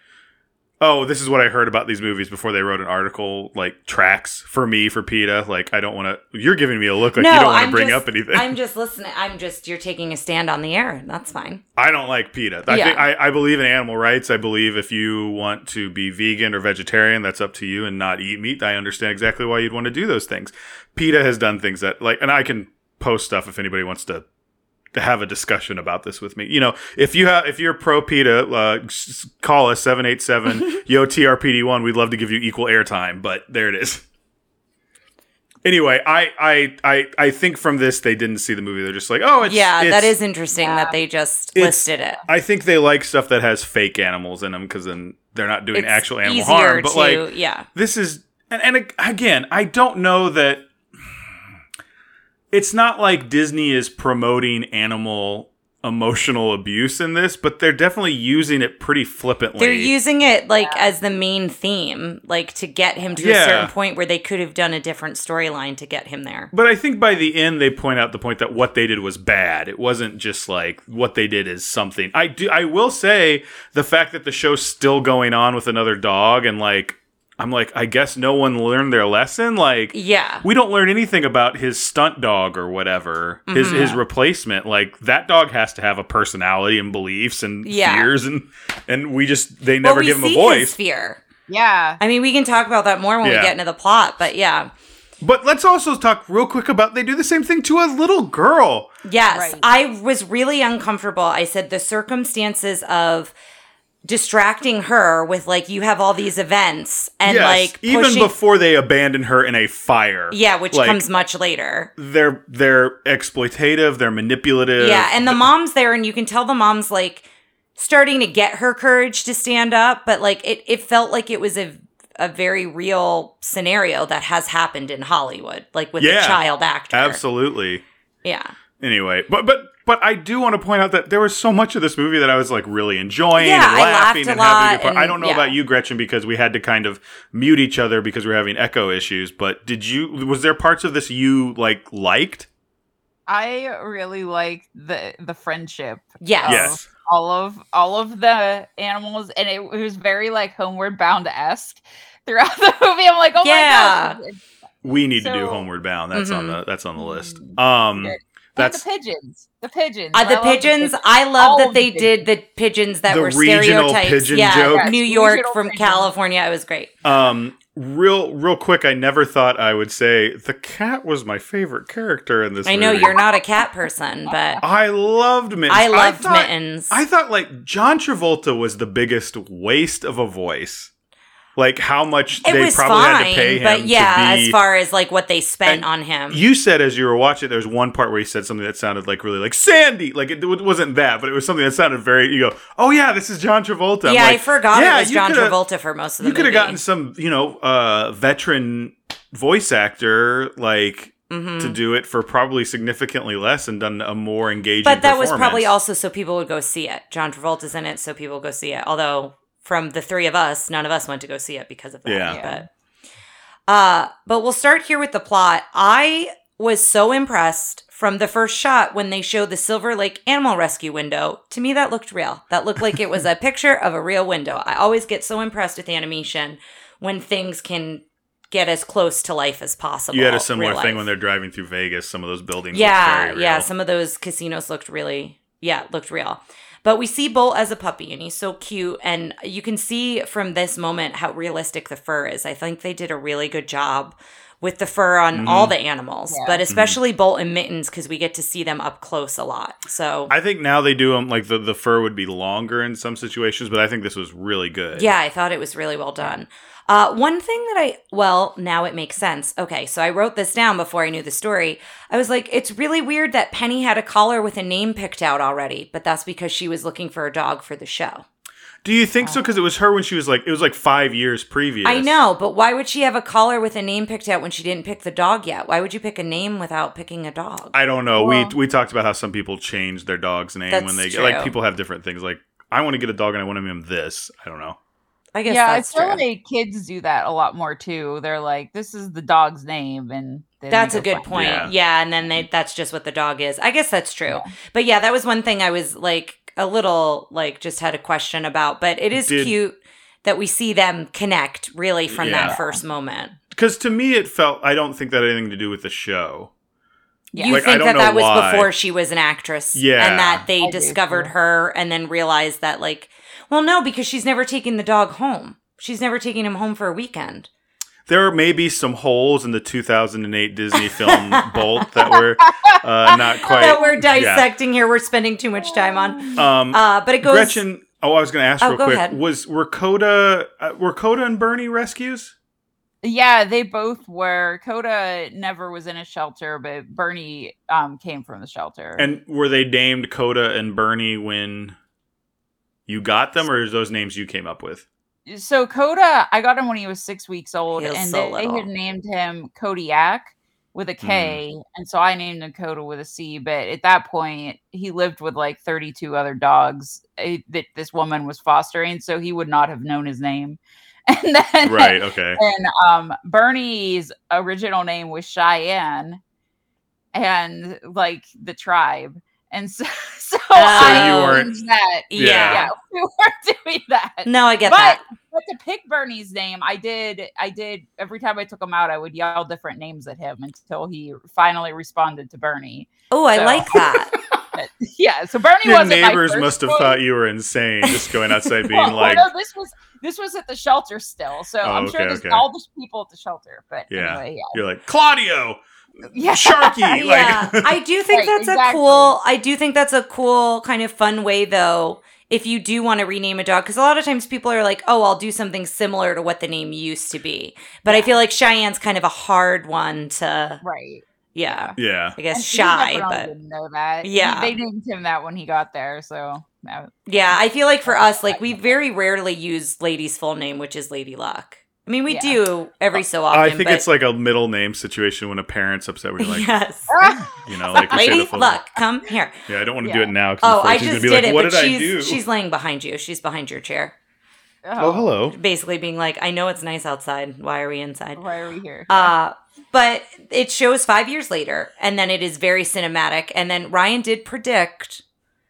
S3: oh, this is what I heard about these movies before they wrote an article, like tracks for me for PETA. Like, I don't want to. You're giving me a look like you don't want to bring
S1: just,
S3: up anything.
S1: I'm just listening. I'm just, you're taking a stand on the air. That's fine.
S3: I don't like PETA. I,
S1: Yeah.
S3: think, I, I believe in animal rights. I believe if you want to be vegan or vegetarian, that's up to you and not eat meat. I understand exactly why you'd want to do those things. PETA has done things that, like, and I can post stuff if anybody wants to have a discussion about this with me. You know, if you have if you're pro PETA, uh, call us 787 yo TRPD1. We'd love to give you equal airtime, but there it is. Anyway, I, I I I think from this they didn't see the movie. They're just like, oh, it's
S1: yeah, that
S3: it's-
S1: is interesting that they just listed it.
S3: I think they like stuff that has fake animals in them because then they're not doing
S1: It's
S3: actual animal harm. But
S1: to,
S3: like
S1: yeah.
S3: this is, and, and again, I don't know that it's not like Disney is promoting animal emotional abuse in this, but they're definitely using it pretty flippantly.
S1: They're using it like as the main theme, like to get him to a certain point where they could have done a different storyline to get him there.
S3: But I think by the end they point out the point that what they did was bad. It wasn't just like what they did is something. I do I will say the fact that the show's still going on with another dog and like I'm like I guess no one learned their lesson like
S1: Yeah.
S3: we don't learn anything about his stunt dog or whatever. His
S1: Mm-hmm.
S3: his replacement like that dog has to have a personality and beliefs and
S1: Yeah.
S3: fears and and we just they
S1: Well,
S3: never
S1: we
S3: give him a voice.
S1: his fear.
S5: Yeah.
S1: I mean, we can talk about that more when
S3: Yeah.
S1: we get into the plot, but yeah.
S3: But let's also talk real quick about they do the same thing to a little girl.
S1: Yes,
S5: Right.
S1: I was really uncomfortable. I said the circumstances of distracting her with like you have all these events and
S3: yes,
S1: like
S3: even before they abandon her in a fire.
S1: yeah, which
S3: like,
S1: comes much later.
S3: They're they're exploitative. They're manipulative.
S1: Yeah, and the mom's there, and you can tell the mom's like starting to get her courage to stand up, but like it, it felt like it was a a very real scenario that has happened in Hollywood, like with
S3: Yeah,
S1: a child actor.
S3: absolutely.
S1: Yeah.
S3: Anyway, but but but I do want to point out that there was so much of this movie that I was like really enjoying
S1: Yeah,
S3: and
S1: I laughed
S3: laughing
S1: a
S3: and having a
S1: lot
S3: good part. I don't know
S1: yeah.
S3: about you, Gretchen, because we had to kind of mute each other because we were having echo issues. But did you? Was there parts of this you like liked?
S5: I really like the the friendship.
S1: Yes.
S3: Yes.
S5: All of all of the animals, and it, it was very like Homeward Bound esque throughout the movie. I'm like, oh
S1: Yeah.
S5: my gosh,
S3: We need to do Homeward Bound. That's on
S1: Mhm.
S3: the that's on the list.
S5: Mm,
S3: Um,
S5: good.
S3: That's
S5: and the pigeons. The pigeons.
S1: Uh,
S5: I
S1: the
S5: love
S1: pigeons, I love that
S5: of the
S1: they did the pigeons that
S3: The
S1: were
S3: regional
S1: stereotypes.
S3: pigeon
S1: yeah,
S3: joke.
S5: Yes,
S1: New York
S5: regional
S1: from
S5: pigeons.
S1: California. It was great.
S3: um real real quick. I never thought I would say the cat was my favorite character in this.
S1: I know
S3: movie.
S1: you're not a cat person, but
S3: I loved Mittens.
S1: I loved
S3: thought-
S1: Mittens.
S3: I thought like John Travolta was the biggest waste of a voice. Like how much
S1: it
S3: they probably
S1: fine.
S3: had to pay him.
S1: but yeah,
S3: to be,
S1: as far as like what they spent on him,
S3: you said as you were watching, there's one part where he said something that sounded like really like Sandy. Like it, wasn't that, but it was something that sounded very. You go, oh yeah, this is John Travolta. I'm
S1: yeah, I forgot
S3: yeah,
S1: it was John Travolta for most of the time.
S3: You could have gotten some, you know, uh, veteran voice actor like
S1: Mhm.
S3: to do it for probably significantly less and done a more engaging.
S1: But that was probably also so people would go see it. John Travolta's in it, so people go see it. Although from the three of us, none of us went to go see it because of that.
S3: Yeah.
S1: But uh but we'll start here with the plot. I was so impressed from the first shot when they showed the Silver Lake Animal Rescue window. To me that looked real. That looked like it was a picture of a real window. I always get so impressed with animation when things can get as close to life as possible.
S3: You had a similar thing when they're driving through Vegas. Some of those buildings.
S1: Yeah,
S3: very
S1: yeah. Some of those casinos looked really, yeah, looked real. But we see Bolt as a puppy, and he's so cute. And you can see from this moment how realistic the fur is. I think they did a really good job with the fur on
S3: Mhm.
S1: all the animals,
S5: Yeah.
S1: but especially Bolt and Mittens because we get to see them up close a lot. So
S3: I think now they do them like the, the fur would be longer in some situations, but I think this was really good.
S1: Yeah, I thought it was really well done. Uh, one thing that I, well, now it makes sense. Okay, so I wrote this down before I knew the story. I was like, it's really weird that Penny had a collar with a name picked out already, but that's because she was looking for a dog for the show.
S3: Do you think so? Because it was her when she was like it was like five years previous.
S1: I know, but why would she have a collar with a name picked out when she didn't pick the dog yet? Why would you pick a name without picking a dog?
S3: I don't know.
S5: Well-
S3: we we talked about how some people change their dog's name when they
S1: true.
S3: like people have different things. Like I want to get a dog and I want to name him this. I don't know.
S1: I guess
S5: yeah,
S1: that's
S5: I feel
S1: true.
S5: like kids do that a lot more too. They're like, "This is the dog's name," and
S1: That's a good
S5: find
S1: point.
S3: Yeah.
S1: Yeah. and then they mm-hmm. that's just what the dog is. I guess that's true.
S5: Yeah.
S1: But yeah, that was one thing I was like a little like just had a question about, but it is
S3: Did-
S1: cute that we see them connect really from
S3: Yeah.
S1: that first moment.
S3: Because to me, it felt. I don't think that had anything to do with the show.
S5: Yeah.
S1: You
S3: Like, I
S1: think
S3: don't
S1: that
S3: know
S1: that was
S3: why.
S1: before she was an actress
S3: Yeah.
S1: and that they
S5: I
S1: discovered her and then realized that like well no because she's never taking the dog home. She's never taking him home for a weekend.
S3: There may be some holes in the 2008 Disney film Bolt that were uh, not quite.
S1: that we're
S3: yeah.
S1: dissecting here. We're spending too much time on.
S3: Um,
S1: Uh, but it goes
S3: Gretchen. Oh, I was going to ask
S1: Oh,
S3: real
S1: go
S3: quick.
S1: ahead.
S3: Was were Coda uh, were Coda and Bernie rescues?
S5: Yeah, they both were. Coda never was in a shelter, but Bernie um came from the shelter.
S3: And were they named Coda and Bernie when you got them, or is those names you came up with?
S5: so Coda, I got him when he was six weeks old, and
S1: so
S5: they, they had named him Kodiak with a K,
S3: Mm-hmm.
S5: and so I named him Coda with a C. But at that point, he lived with like 32 other dogs eh, that this woman was fostering, so he would not have known his name. And then,
S3: Right. Okay.
S5: and um, Bernie's original name was Cheyenne, and like the tribe. And so, so, I
S3: you weren't-
S5: that.
S1: yeah.
S5: Yeah, we weren't doing that.
S1: No, I get
S5: but,
S1: that.
S5: but to pick Bernie's name, I did. I did every time I took him out, I would yell different names at him until he finally responded to Bernie.
S1: Oh, I
S5: So-
S1: like that.
S5: Yeah, so Bernie
S3: Your
S5: wasn't my
S3: neighbors
S5: first
S3: must have
S5: choice.
S3: thought you were insane just going outside being
S5: Well,
S3: like,
S5: no, this was this was at the shelter still, so
S3: Oh,
S5: I'm
S3: okay,
S5: sure there's
S3: okay.
S5: all these people at the shelter. But
S3: Yeah.
S5: anyway,
S3: you're like Claudio,
S5: yeah, yeah.
S3: Sharky.
S1: yeah, I do think
S5: Right,
S1: that's a cool. I do think that's a cool kind of fun way, though. if you do want to rename a dog, because a lot of times people are like, oh, I'll do something similar to what the name used to be. But I feel like Cheyenne's kind of a hard one to,
S5: Right.
S1: yeah,
S3: Yeah.
S1: I guess
S5: And he
S1: shy, but
S5: didn't know that.
S1: Yeah.
S5: they named him that when he got there. So
S1: yeah, I feel like for us, like we very rarely use Lady's full name, which is Lady Luck. I mean, we
S5: Yeah.
S1: do every so often.
S3: I think
S1: but-
S3: it's like a middle name situation when a parent's upset. Where you're like,
S1: yes.
S3: you know, like
S1: Lady
S3: the full name.
S1: Luck, come here.
S3: Yeah, I don't want to do it now.
S1: Oh, I just
S3: gonna be
S1: did
S3: like,
S1: it,
S3: What
S1: but
S3: did I
S1: she's
S3: do?
S1: she's laying behind you. She's behind your chair,
S3: oh, hello.
S1: basically being like, "I know it's nice outside. Why are we inside?"
S5: Why are we here?
S1: Uh, but it shows five years later, and then it is very cinematic. And then Ryan did predict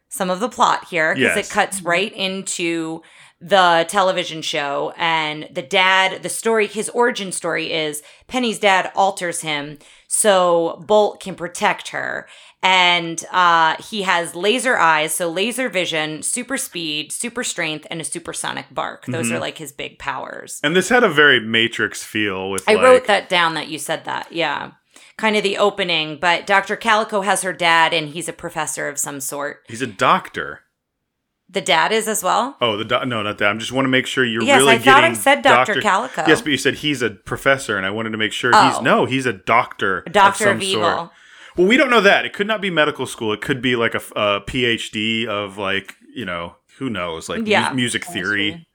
S1: some of the plot here because
S3: Yes.
S1: it cuts right into the television show and the dad the story his origin story is penny's dad alters him so bolt can protect her and uh, he has laser eyes so laser vision super speed super strength and a supersonic bark those
S3: Mhm.
S1: are like his big powers
S3: And this had a very Matrix feel with.
S1: I
S3: like,
S1: wrote that down that you said that. Yeah. Kind of the opening, but Dr. Calico has her dad and he's a professor of some sort.
S3: He's a doctor.
S1: The dad is as well?
S3: Oh, the doc no, not that. I just want to make sure you're
S1: yes,
S3: really
S1: I thought I
S3: getting
S1: said Dr. Calico.
S3: Yes, but you said he's a professor, and I wanted to make sure
S1: Oh.
S3: he's no, he's a doctor.
S1: A doctor
S3: of,
S1: of, evil.
S3: Sort. Well, we don't know that. It could not be medical school. It could be like a PhD of like you know who knows like mu-
S1: Yeah.
S3: music theory.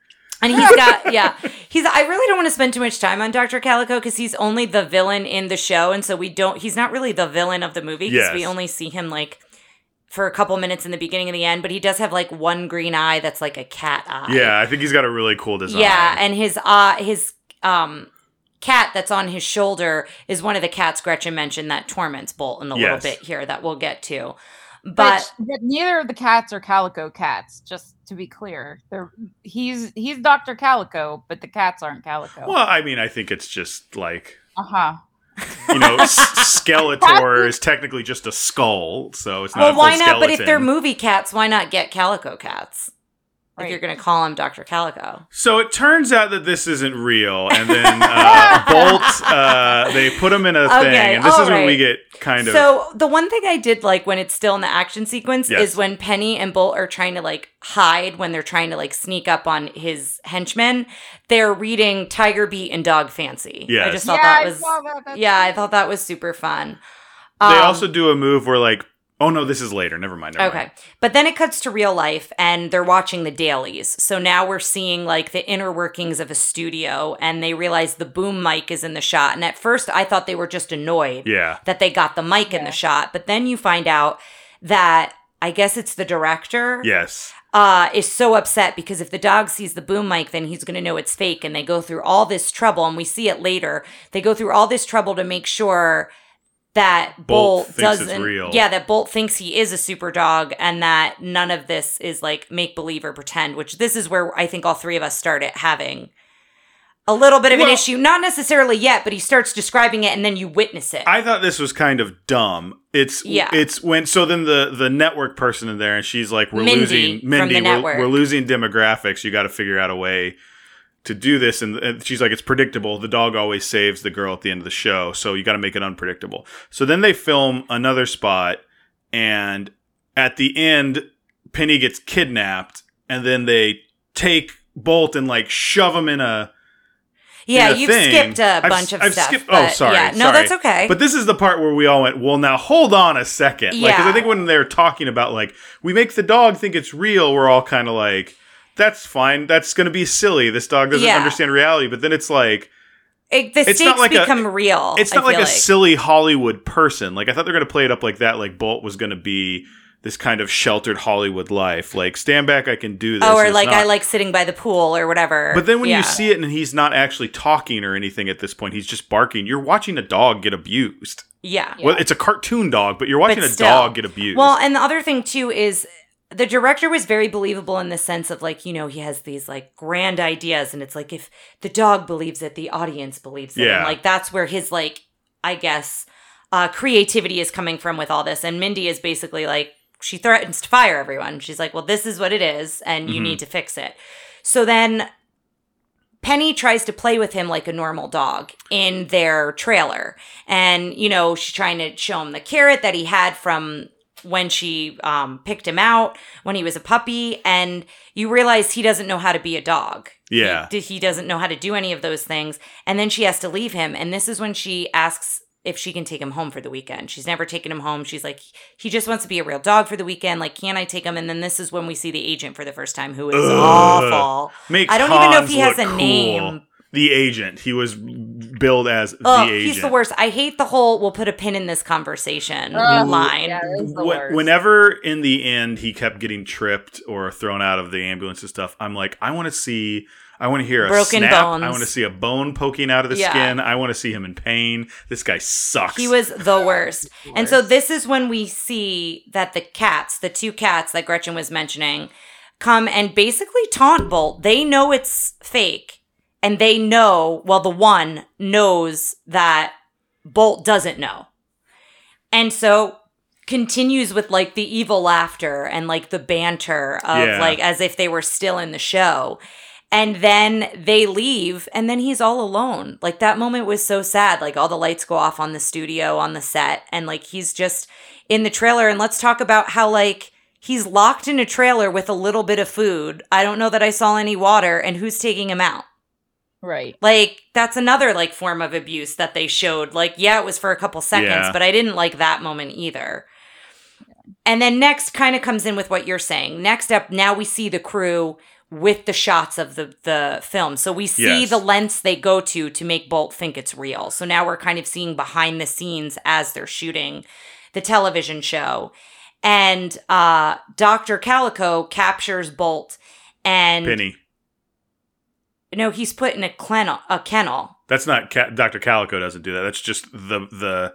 S1: And he's got, yeah, he's, I really don't want to spend too much time on Dr. Calico because he's only the villain in the show. And so we don't, he's not really the villain of the movie because we only see him like for a couple minutes in the beginning and the end, but he does have like one green eye that's like a cat eye.
S3: Yeah, I think he's got a really cool design.
S1: Yeah, and his uh his um cat that's on his shoulder is one of the cats Gretchen mentioned that torments Bolt in a
S3: Yes.
S1: little bit here that we'll get to.
S5: but,
S1: But
S5: but neither of the cats are calico cats. Just to be clear, they're he's he's Doctor Calico, but the cats aren't calico.
S3: well, I mean, I think it's just like
S5: Uh huh.
S3: You know, Skeletor is technically just a skull, so it's not. a
S1: well,
S3: full
S1: why not? But if they're movie cats, why not get calico cats? If you're gonna call him Dr. Calico.
S3: So it turns out that this isn't real, and then uh, Bolt, uh, they put him in a
S1: Okay,
S3: thing, and this is when we get kind of.
S1: So the one thing I did like when it's still in the action sequence
S3: Yes.
S1: is when Penny and Bolt are trying to like hide when they're trying to like sneak up on his henchmen. They're reading Tiger Beat and Dog Fancy. I just thought
S5: yeah,
S1: that
S5: I
S1: was
S5: saw that.
S1: Yeah, I thought that was super fun.
S3: they
S1: Um,
S3: also do a move where like, oh no, this is later. Never mind. Never
S1: Okay.
S3: mind.
S1: But then it cuts to real life and they're watching the dailies. So now we're seeing like the inner workings of a studio and they realize the boom mic is in the shot. And at first I thought they were just annoyed
S3: Yeah.
S1: that they got the mic in the shot. But then you find out that I guess it's the director
S3: Yes.
S1: uh, is so upset because if the dog sees the boom mic, then he's going to know it's fake. And they go through all this trouble, and we see it later. They go through all this trouble to make sure that
S3: Bolt
S1: Bolt, doesn't.
S3: real.
S1: Yeah, that Bolt thinks he is a super dog, and that none of this is like make believe or pretend. Which this is where I think all three of us started having. A little bit of
S3: Well-
S1: an issue, not necessarily yet, but he starts describing it and then you witness it.
S3: I thought this was kind of dumb. It's
S1: Yeah.
S3: It's when so then the the network person in there and she's like, we're
S1: Mindy
S3: losing Mindy. we're, we're losing demographics. You got to figure out a way to do this. And, and she's like, it's predictable. The dog always saves the girl at the end of the show, so you got to make it unpredictable. So then they film another spot, and at the end, Penny gets kidnapped, and then they take Bolt and like shove him in a
S1: yeah, you've
S3: thing.
S1: skipped a
S3: I've-
S1: bunch of
S3: I've
S1: stuff.
S3: skipped- oh, sorry,
S1: Yeah, no,
S3: sorry.
S1: that's okay.
S3: But this is the part where we all went, well, now hold on a second. Like, 'cause I think when they're talking about, like, we make the dog think it's real, we're all kind of like, that's fine. That's going to be silly. This dog doesn't
S1: Yeah.
S3: understand reality. But then it's like,
S1: It, the
S3: It's not like a-
S1: become real.
S3: it's not like
S1: feel
S3: a silly Hollywood person. Like, I thought they were going to play it up like that. Like, Bolt was going to be this kind of sheltered Hollywood life. Like, stand back, I can do this.
S1: Oh, or like I like sitting by the pool or whatever.
S3: But then when
S1: Yeah.
S3: you see it and he's not actually talking or anything at this point, he's just barking. You're watching a dog get abused.
S1: yeah.
S5: Yeah.
S3: Well, it's a cartoon dog, but you're watching
S1: But
S3: a
S1: still.
S3: dog get abused.
S1: Well, and the other thing too is the director was very believable in the sense of like, you know, he has these like grand ideas and it's like if the dog believes it, the audience believes it.
S3: Yeah.
S1: And like that's where his like I guess uh creativity is coming from with all this. And Mindy is basically like she threatens to fire everyone. She's like, "Well, this is what it is and you
S3: Mhm.
S1: need to fix it." So then Penny tries to play with him like a normal dog in their trailer. And, you know, she's trying to show him the carrot that he had from when she um, picked him out when he was a puppy, and you realize he doesn't know how to be a dog.
S3: Yeah.
S1: He, he doesn't know how to do any of those things. And then she has to leave him. And this is when she asks if she can take him home for the weekend. She's never taken him home. She's like, he just wants to be a real dog for the weekend. Like, can I take him? And then this is when we see the agent for the first time, who is
S3: Ugh.
S1: awful.
S3: Makes
S1: I don't even know if he has a
S3: cool.
S1: name.
S3: The agent. He was billed as
S1: Oh,
S3: the agent.
S1: he's the worst. I hate the whole we'll put a pin in this conversation
S4: Ugh,
S1: line.
S4: Yeah, the
S3: Wh- Whenever in the end he kept getting tripped or thrown out of the ambulance and stuff, I'm like, I want to see, I want to hear a
S1: Broken
S3: snap.
S1: bones.
S3: I want to see a bone poking out of the
S1: Yeah.
S3: skin. I want to see him in pain. This guy sucks.
S1: He was the worst. And so this is when we see that the cats, the two cats that Gretchen was mentioning, come and basically taunt Bolt. They know it's fake. And they know, well, the one knows that Bolt doesn't know. And so continues with like the evil laughter and like the banter of
S3: Yeah.
S1: like as if they were still in the show. And then they leave, and then he's all alone. Like that moment was so sad. Like all the lights go off on the studio, on the set, and like he's just in the trailer. And let's talk about how like he's locked in a trailer with a little bit of food. I don't know that I saw any water, and who's taking him out?
S4: Right.
S1: Like that's another like form of abuse that they showed. Like yeah, it was for a couple seconds,
S3: Yeah.
S1: but I didn't like that moment either. And then next kind of comes in with what you're saying. Next up, now we see the crew with the shots of the the film. So we see
S3: Yes.
S1: the lengths they go to to make Bolt think it's real. So now we're kind of seeing behind the scenes as they're shooting the television show. And uh Dr. Calico captures Bolt and
S3: Penny.
S1: No, he's put in a kennel, a kennel.
S3: That's not Ca- Dr. Calico doesn't do that. That's just the the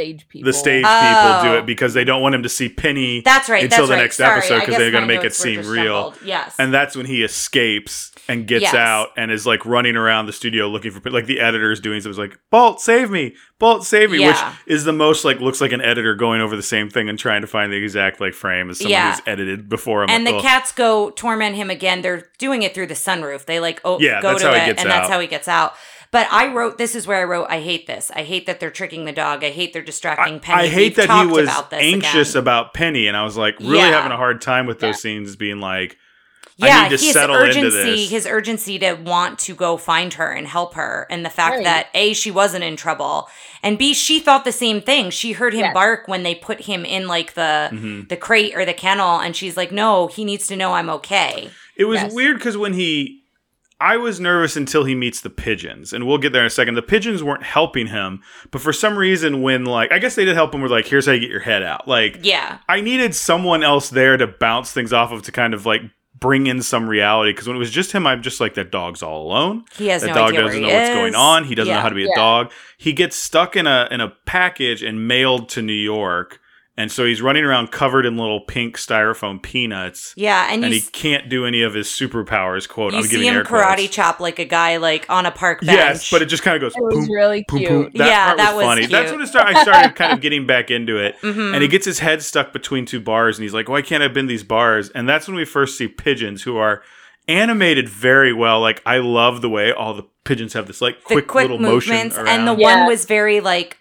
S4: Stage people.
S3: the stage
S1: Oh.
S3: people do it oh. because they don't want him to see Penny
S1: That's right.
S3: until
S1: that's
S3: the
S1: right.
S3: next
S1: Sorry,
S3: episode because they're going to make it seem real.
S1: jumbled. Yes.
S3: And that's when he escapes and gets
S1: Yes.
S3: out and is like running around the studio looking for like the editor's doing something like Bolt save me, Bolt save me,
S1: Yeah.
S3: which is the most like looks like an editor going over the same thing and trying to find the exact like frame as someone
S1: Yeah.
S3: who's edited before him.
S1: and the
S3: Ugh.
S1: cats go torment him again. They're doing it through the sunroof. They like oh
S3: Yeah,
S1: go
S3: that's
S1: to
S3: how
S1: it,
S3: he gets
S1: and that's how he gets out. But I wrote this is where I wrote I hate this. I hate that they're tricking the dog. I hate they're distracting
S3: I,
S1: Penny.
S3: I hate
S1: We've
S3: that he was
S1: about this
S3: anxious
S1: again.
S3: about Penny, and I was like really
S1: Yeah.
S3: having a hard time with those
S4: Yeah.
S3: scenes, being like, I
S1: yeah,
S3: need to
S1: his
S3: settle into
S1: urgency,
S3: this.
S1: his urgency to want to go find her and help her, and the fact
S4: Right.
S1: that a she wasn't in trouble, and b she thought the same thing. She heard him
S4: Yes.
S1: bark when they put him in like the
S3: Mhm.
S1: the crate or the kennel, and she's like, "No, he needs to know I'm okay."
S3: It was
S4: Yes.
S3: weird because when he, I was nervous until he meets the pigeons, and we'll get there in a second. The pigeons weren't helping him, but for some reason, when like I guess they did help him with like, here's how you get your head out. Like
S1: Yeah,
S3: I needed someone else there to bounce things off of to kind of like bring in some reality because when it was just him, I'm just like that dog's all alone.
S1: he has
S3: That
S1: no
S3: dog
S1: idea
S3: doesn't know
S1: he
S3: what's going on. He doesn't know how to be a
S4: Yeah.
S3: dog. He gets stuck in a in a package and mailed to New York. And so he's running around covered in little pink styrofoam peanuts.
S1: Yeah, and,
S3: And
S1: you
S3: he can't do any of his superpowers. Quote:
S1: you
S3: I'm
S1: see
S3: giving
S1: him
S3: air
S1: karate
S3: quotes.
S1: chop like a guy like on a park bench.
S3: Yes, but it just kind of goes.
S4: It was
S3: boom,
S4: really
S3: boom,
S4: cute.
S3: boom. That
S1: Yeah,
S3: part
S1: that
S3: was
S1: was
S3: funny. That's when it started. I started kind of getting back into it,
S1: Mhm.
S3: and he gets his head stuck between two bars, and he's like, "Why can't I bend these bars?" And that's when we first see pigeons, who are animated very well. Like I love the way all the pigeons have this like quick,
S1: quick
S3: little motion
S1: movements,
S3: around.
S1: and the
S4: Yeah.
S1: one was very like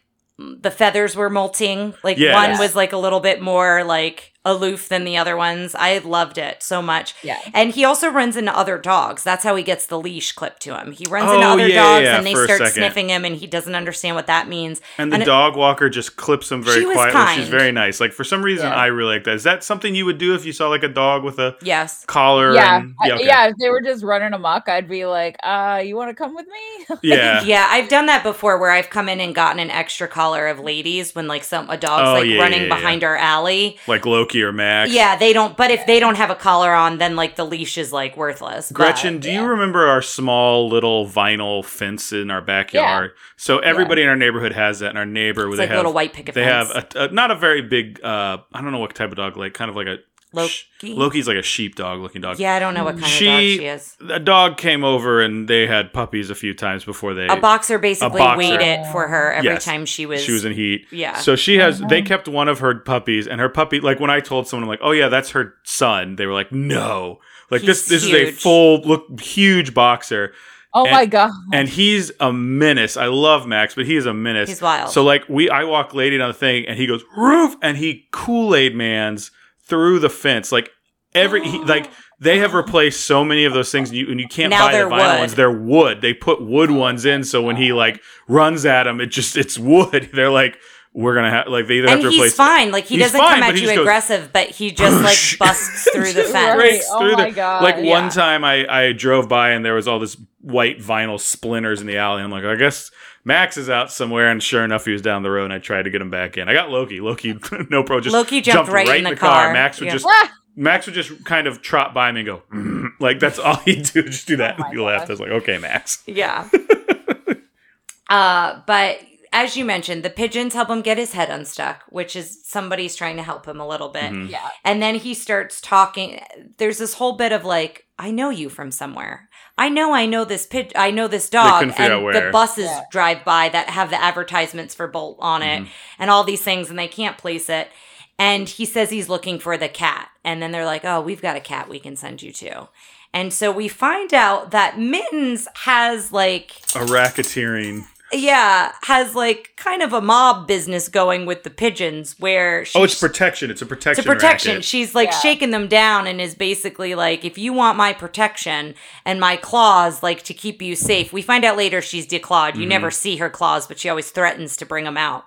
S1: the feathers were molting. Like
S3: Yes.
S1: one was like a little bit more like aloof than the other ones. I loved it so much.
S4: Yeah.
S1: And he also runs into other dogs. That's how he gets the leash clipped to him. He runs
S3: Oh,
S1: into other
S3: yeah,
S1: dogs
S3: yeah,
S1: and they start sniffing him and he doesn't understand what that means.
S3: And the
S1: And it-
S3: dog walker just clips him very
S1: She was
S3: quietly. She's very nice. Like for some reason,
S4: Yeah.
S3: I really like that. Is that something you would do if you saw like a dog with a
S1: Yes.
S3: collar?
S4: Yeah,
S3: and, yeah, okay.
S4: yeah. If they were just running amok, I'd be like, "Uh, you want to come with me?"
S3: yeah.
S1: Yeah, I've done that before where I've come in and gotten an extra collar of ladies when like some a dog's
S3: Oh,
S1: like
S3: yeah,
S1: running
S3: yeah, yeah.
S1: behind our alley.
S3: like Loki Max.
S1: Yeah, they don't but if they don't have a collar on, then like the leash is like worthless. But-
S3: Gretchen, do you remember our small little vinyl fence in our backyard? Yeah. So everybody in our neighborhood has that, and our neighbor
S1: It's
S3: they
S1: like
S3: have
S1: little white picket
S3: they
S1: fence.
S3: have a, a not a very big uh I don't know what type of dog like kind of like a
S1: Loki.
S3: Loki's like a sheepdog looking dog.
S1: Yeah, I don't know what kind
S3: She-
S1: of dog she is.
S3: A dog came over and they had puppies a few times before they
S1: A boxer basically
S3: boxer.
S1: waited for her every
S3: Yes.
S1: time she was.
S3: she was in heat.
S1: Yeah.
S3: So she has mm-hmm. they kept one of her puppies and her puppy like when I told someone I'm like, "Oh yeah, that's her son." They were like, "No." Like this
S1: He's
S3: this is a full look huge boxer.
S4: Oh
S3: And-
S4: my god.
S3: and he's a menace. I love Max, but he is a menace.
S1: He's wild.
S3: So like we, I walk lady on the thing, and he goes roof, and he Kool Aid man's through the fence. Like every he, like they have replaced so many of those things, and you and you can't
S1: Now
S3: buy the
S1: they're
S3: vinyl
S1: wood.
S3: ones. They're wood. They put wood ones in, so when he oh. like runs at them, it just it's wood. They're like we're gonna have like they either have
S1: and
S3: to
S1: he's
S3: replace
S1: fine. Like he
S3: He's
S1: doesn't
S3: fine,
S1: come at you
S3: just goes,
S1: aggressive, but he just oh, like busts through the fence.
S4: Right. Oh
S3: through
S4: my
S3: the-
S4: God,
S3: Like
S4: yeah.
S3: one time, I I drove by and there was all this white vinyl splinters in the alley. I'm like, I guess Max is out somewhere, and sure enough, he was down the road. And I tried to get him back in. I got Loki. Loki, no pro, just
S1: Loki jumped right in the car.
S3: Max would
S1: Yeah.
S3: just! Max would just kind of trot by me and go, "Mm." like that's all he'd do. Just do that.
S4: Oh my
S3: he laughed. I was like, okay, Max.
S1: Yeah. uh, but as you mentioned, the pigeons help him get his head unstuck, which is somebody's trying to help him a little bit.
S3: Mhm.
S4: Yeah.
S1: And then he starts talking. There's this whole bit of like, I know you from somewhere. I know I know this pig I know this dog.
S3: couldn't figure out
S1: And
S3: where.
S1: the buses
S4: Yeah.
S1: drive by that have the advertisements for Bolt on it
S3: Mhm.
S1: and all these things and they can't place it. And he says he's looking for the cat. And then they're like, Oh, we've got a cat we can send you to. And so we find out that Mittens has like
S3: A racketeering.
S1: Yeah, has like kind of a mob business going with the pigeons where she
S3: Oh, it's protection. It's a protection.
S1: it's a protection.
S3: racket.
S1: She's like
S4: Yeah.
S1: shaking them down and is basically like, if you want my protection and my claws, like to keep you safe. We find out later she's declawed. You
S3: Mhm.
S1: never see her claws, but she always threatens to bring them out.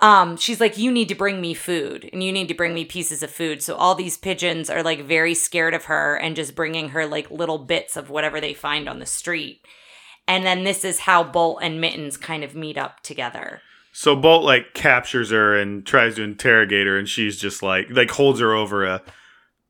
S1: Um, she's like, you need to bring me food and you need to bring me pieces of food. So all these pigeons are like very scared of her and just bringing her like little bits of whatever they find on the street. And then this is how Bolt and Mittens kind of meet up together.
S3: So Bolt like captures her and tries to interrogate her, and she's just like like holds her over a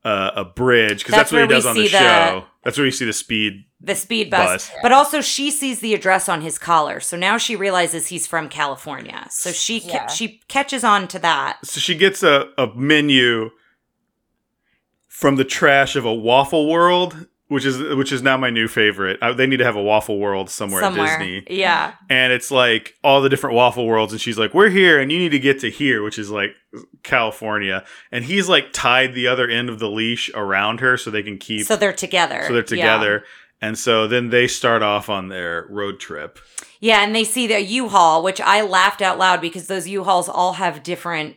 S3: a, a bridge because
S1: That's
S3: that's, what he does on the
S1: the-
S3: show. That's where you see the speed.
S1: the speed bus.
S3: Bus.
S1: But also, she sees the address on his collar, so now she realizes he's from California. So she ca-
S4: Yeah.
S1: she catches on to that.
S3: So she gets a, a menu from the trash of a Waffle World, which is which is now my new favorite. Uh, they need to have a Waffle World somewhere,
S1: somewhere.
S3: at Disney.
S1: Yeah.
S3: and it's like all the different waffle worlds and she's like we're here and you need to get to here which is like california and he's like tied the other end of the leash around her so they can keep
S1: So they're together.
S3: so they're
S1: Yeah.
S3: together and so then they start off on their road trip
S1: Yeah, and they see the U-Haul, which I laughed out loud because those U-Hauls all have different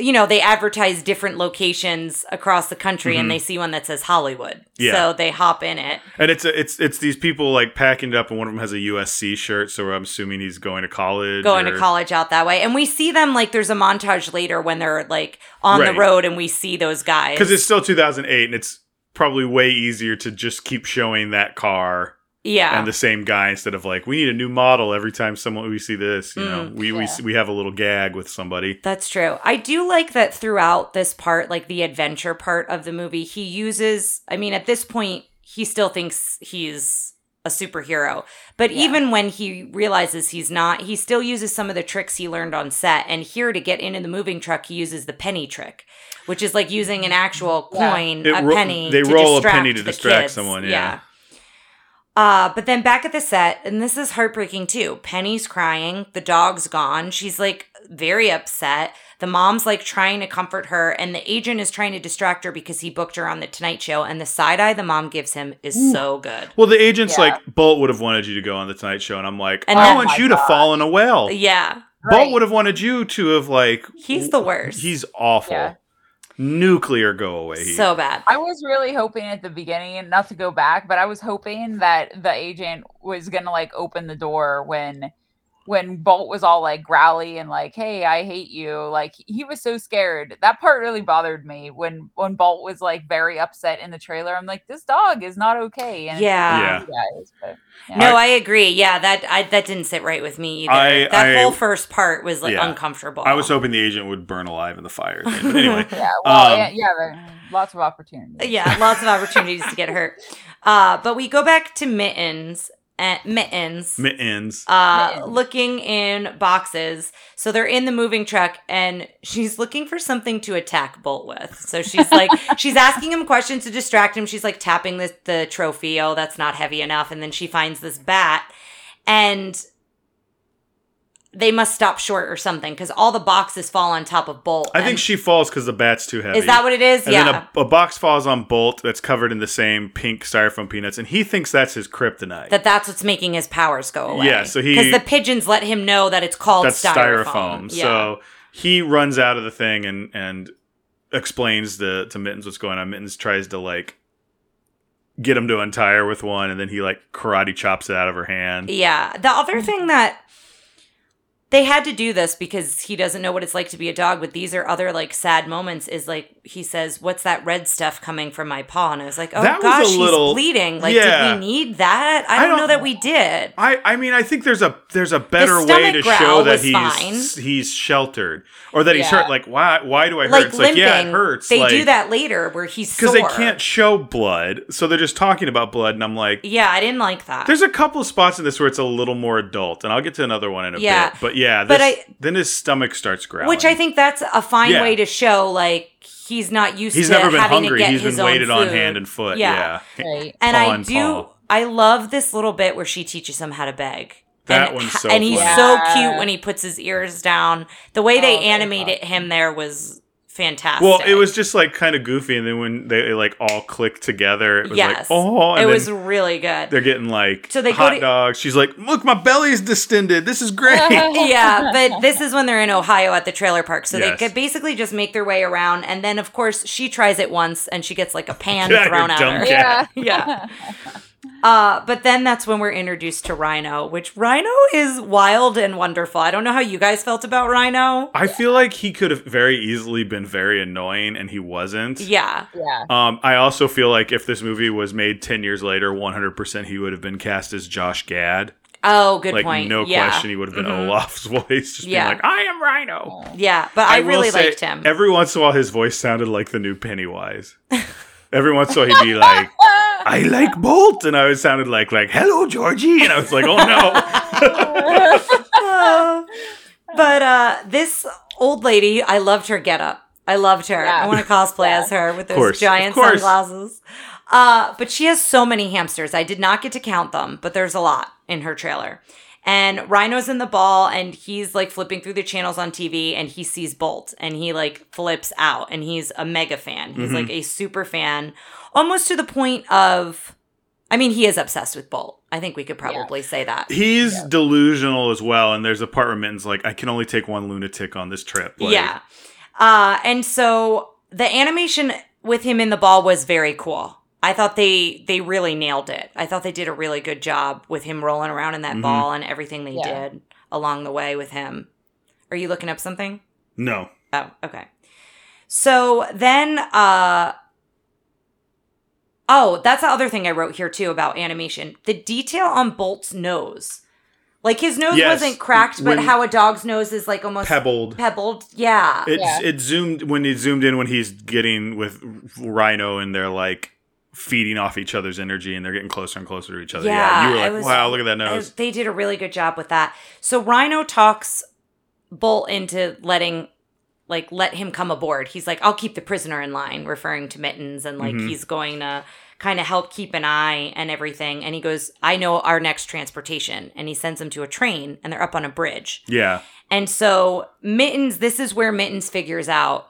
S1: you know, they advertise different locations across the country
S3: Mhm.
S1: and they see one that says Hollywood.
S3: Yeah.
S1: So they hop in it.
S3: and it's a, it's it's these people like packing it up and one of them has a usc shirt so i'm assuming he's going to college
S1: Going
S3: or-
S1: to college out that way. And we see them like there's a montage later when they're like on
S3: Right.
S1: the road and we see those guys.
S3: because it's still 2008 and it's probably way easier to just keep showing that car
S1: yeah.
S3: and the same guy instead of like we need a new model every time someone we see this you know
S1: Mm,
S3: we, we
S4: yeah.
S3: s- we have a little gag with somebody
S1: That's true. I do like that throughout this part, like the adventure part of the movie, he uses, I mean, at this point, he still thinks he's a superhero. But
S4: Yeah.
S1: even when he realizes he's not, he still uses some of the tricks he learned on set. And here to get into the moving truck, he uses the penny trick, which is like using an actual coin,
S3: It
S1: a
S3: ro-
S1: penny.
S3: they
S1: to
S3: roll a
S1: distract
S3: penny to distract
S1: kids.
S3: someone, yeah.
S1: Uh, but then back at the set, and this is heartbreaking too. Penny's crying. The dog's gone. She's like very upset. The mom's like trying to comfort her, and the agent is trying to distract her because he booked her on the Tonight Show. And the side eye the mom gives him is so good.
S3: well the agent's
S4: Yeah.
S3: like bolt would have wanted you to go on the tonight show and i'm like
S1: And
S3: i
S1: then-
S3: want
S4: Oh my
S3: you to fall in a well
S1: Yeah,
S3: bolt would have wanted you to have like
S1: he's the worst.
S3: he's awful
S4: Yeah.
S3: Nuclear go away he-
S1: so bad.
S5: I was really hoping at the beginning, not to go back, but I was hoping that the agent was gonna like open the door when when Bolt was all like growly and like, "Hey, I hate you." Like he was so scared. That part really bothered me when when Bolt was like very upset in the trailer. I'm like, "This dog is not okay." And it's
S1: Yeah.
S5: guys, but, yeah.
S1: No, I agree. Yeah, that I, that didn't sit right with me either.
S3: I-
S1: that
S3: I-
S1: whole first part was like
S3: Yeah.
S1: uncomfortable.
S3: i was hoping the agent would burn alive in the fire but anyway
S5: yeah, well,
S3: Um,
S5: yeah, yeah, lots of opportunities.
S1: yeah, lots of opportunities to get hurt. Uh, but we go back to Mittens. Uh, mittens.
S3: mittens
S1: uh,
S5: Mittens.
S1: looking in boxes. So they're in the moving truck and she's looking for something to attack Bolt with. So she's like, she's asking him questions to distract him. She's like tapping the, the trophy. Oh, that's not heavy enough. And then she finds this bat. And they must stop short or something because all the boxes fall on top of Bolt.
S3: I think she falls because the bat's too heavy.
S1: is that what it is?
S3: And
S1: yeah.
S3: a, a box falls on Bolt that's covered in the same pink styrofoam peanuts, and he thinks that's his kryptonite.
S1: that that's what's making his powers go away.
S3: Yeah, so he-
S1: because the pigeons let him know that it's called
S3: that's
S1: styrofoam.
S3: styrofoam.
S1: Yeah.
S3: So he runs out of the thing and and explains the to Mittens what's going on. Mittens tries to like get him to untie her with one, and then he like karate chops it out of her hand.
S1: Yeah. The other thing that they had to do this because he doesn't know what it's like to be a dog, but these are other like sad moments is like he says, What's that red stuff coming from my paw? And I was like, Oh
S3: That was
S1: gosh,
S3: a little-
S1: he's bleeding. Like,
S3: yeah.
S1: did we need that? I
S3: I
S1: don't, know
S3: don't-
S1: that we did.
S3: I, I mean I think there's a there's a better way to show that he's
S1: fine.
S3: he's sheltered or that he's hurt. Like why why do I hurt?
S1: Like
S3: it's
S1: limping.
S3: like yeah it hurts.
S1: They
S3: like,
S1: do that later where he's
S3: because they can't show blood, so they're just talking about blood, and I'm like.
S1: Yeah, I didn't like that.
S3: There's a couple of spots in this where it's a little more adult, and I'll get to another one in a
S1: Yeah.
S3: bit. But yeah,
S1: But I-
S3: then his stomach starts growling.
S1: Which I think that's a fine
S3: Yeah.
S1: way to show like he's not used
S3: he's
S1: to
S3: never been
S1: having to
S3: hungry.
S1: get
S3: He's
S1: his
S3: been
S1: own
S3: weighted on hand and foot.
S1: Yeah.
S3: Yeah,
S5: Right.
S1: And
S3: paw
S1: I
S3: and
S1: do
S3: paw.
S1: I love this little bit where she teaches him how to beg.
S3: That
S1: and,
S3: one's
S1: ha-
S3: so
S1: and he's
S3: funny.
S1: so cute when he puts his ears down. The way they
S5: Oh,
S1: animated him there was fantastic.
S3: Well, it was just like kind of goofy, and then when they like all click together, it was
S1: yes.
S3: like oh, and
S1: it was really good.
S3: they're getting like
S1: So they go
S3: hot
S1: to-
S3: dogs. She's like, look, my belly's distended. This is great.
S1: yeah, but this is when they're in Ohio at the trailer park. So
S3: Yes.
S1: they could basically just make their way around. And then, of course, she tries it once and she gets like a pan
S3: Get
S1: thrown at her.
S3: cat.
S5: Yeah.
S1: Yeah. Uh, but then that's when we're introduced to Rhino, which Rhino is wild and wonderful. I don't know how you guys felt about Rhino.
S3: I feel like he could have very easily been very annoying, and he wasn't.
S1: Yeah.
S5: Yeah.
S3: Um, I also feel like if this movie was made ten years later, one hundred percent he would have been cast as Josh Gad.
S1: Oh, good
S3: like
S1: point.
S3: no
S1: yeah.
S3: question, he would have been
S1: Mhm.
S3: Olaf's voice, just
S1: Yeah.
S3: being like, "I am Rhino."
S1: Yeah, but I,
S3: will
S1: really
S3: say,
S1: liked him.
S3: Every once in a while, his voice sounded like the new Pennywise. every once in a while, he'd be like, "I like Bolt," and I was sounded like like "Hello, Georgie," and I was like, "Oh no."
S1: Uh, but uh, this old lady, I loved her getup. I loved her.
S5: Yeah.
S1: I want to cosplay
S5: Yeah.
S1: as her with those
S3: course,
S1: giant sunglasses. Uh, but she has so many hamsters. I did not get to count them, but there's a lot in her trailer. And Rhino's in the ball and he's like flipping through the channels on TV and he sees Bolt and he like flips out and he's a mega fan. He's
S3: Mhm.
S1: like a super fan, almost to the point of, I mean, he is obsessed with Bolt. I think we could probably say that.
S3: He's delusional as well, and there's a part where Mitten's like, "I can only take one lunatic on this trip." Like,
S1: yeah. Uh, and so the animation with him in the ball was very cool. I thought they they really nailed it. I thought they did a really good job with him rolling around in that
S3: Mhm.
S1: ball and everything they
S5: Yeah.
S1: did along the way with him. Are you looking up something?
S3: No.
S1: Oh, okay. So then uh Oh, that's the other thing I wrote here too about animation. The detail on Bolt's nose. Like his nose
S3: Yes,
S1: wasn't cracked, but
S3: when-
S1: how a dog's nose is like almost
S3: Pebbled.
S1: pebbled. Yeah.
S3: It's
S5: Yeah.
S3: it zoomed when it zoomed in when he's getting with Rhino and they're like feeding off each other's energy and they're getting closer and closer to each other. Yeah,
S1: Yeah,
S3: you were like,
S1: was-
S3: wow, look at that nose.
S1: they did a really good job with that. So Rhino talks Bolt into letting like let him come aboard. He's like, I'll keep the prisoner in line, referring to Mittens, and like
S3: Mhm.
S1: he's going to kind of help keep an eye and everything. And he goes, I know our next transportation. And he sends him to a train and they're up on a bridge.
S3: Yeah,
S1: And so Mittens, this is where Mittens figures out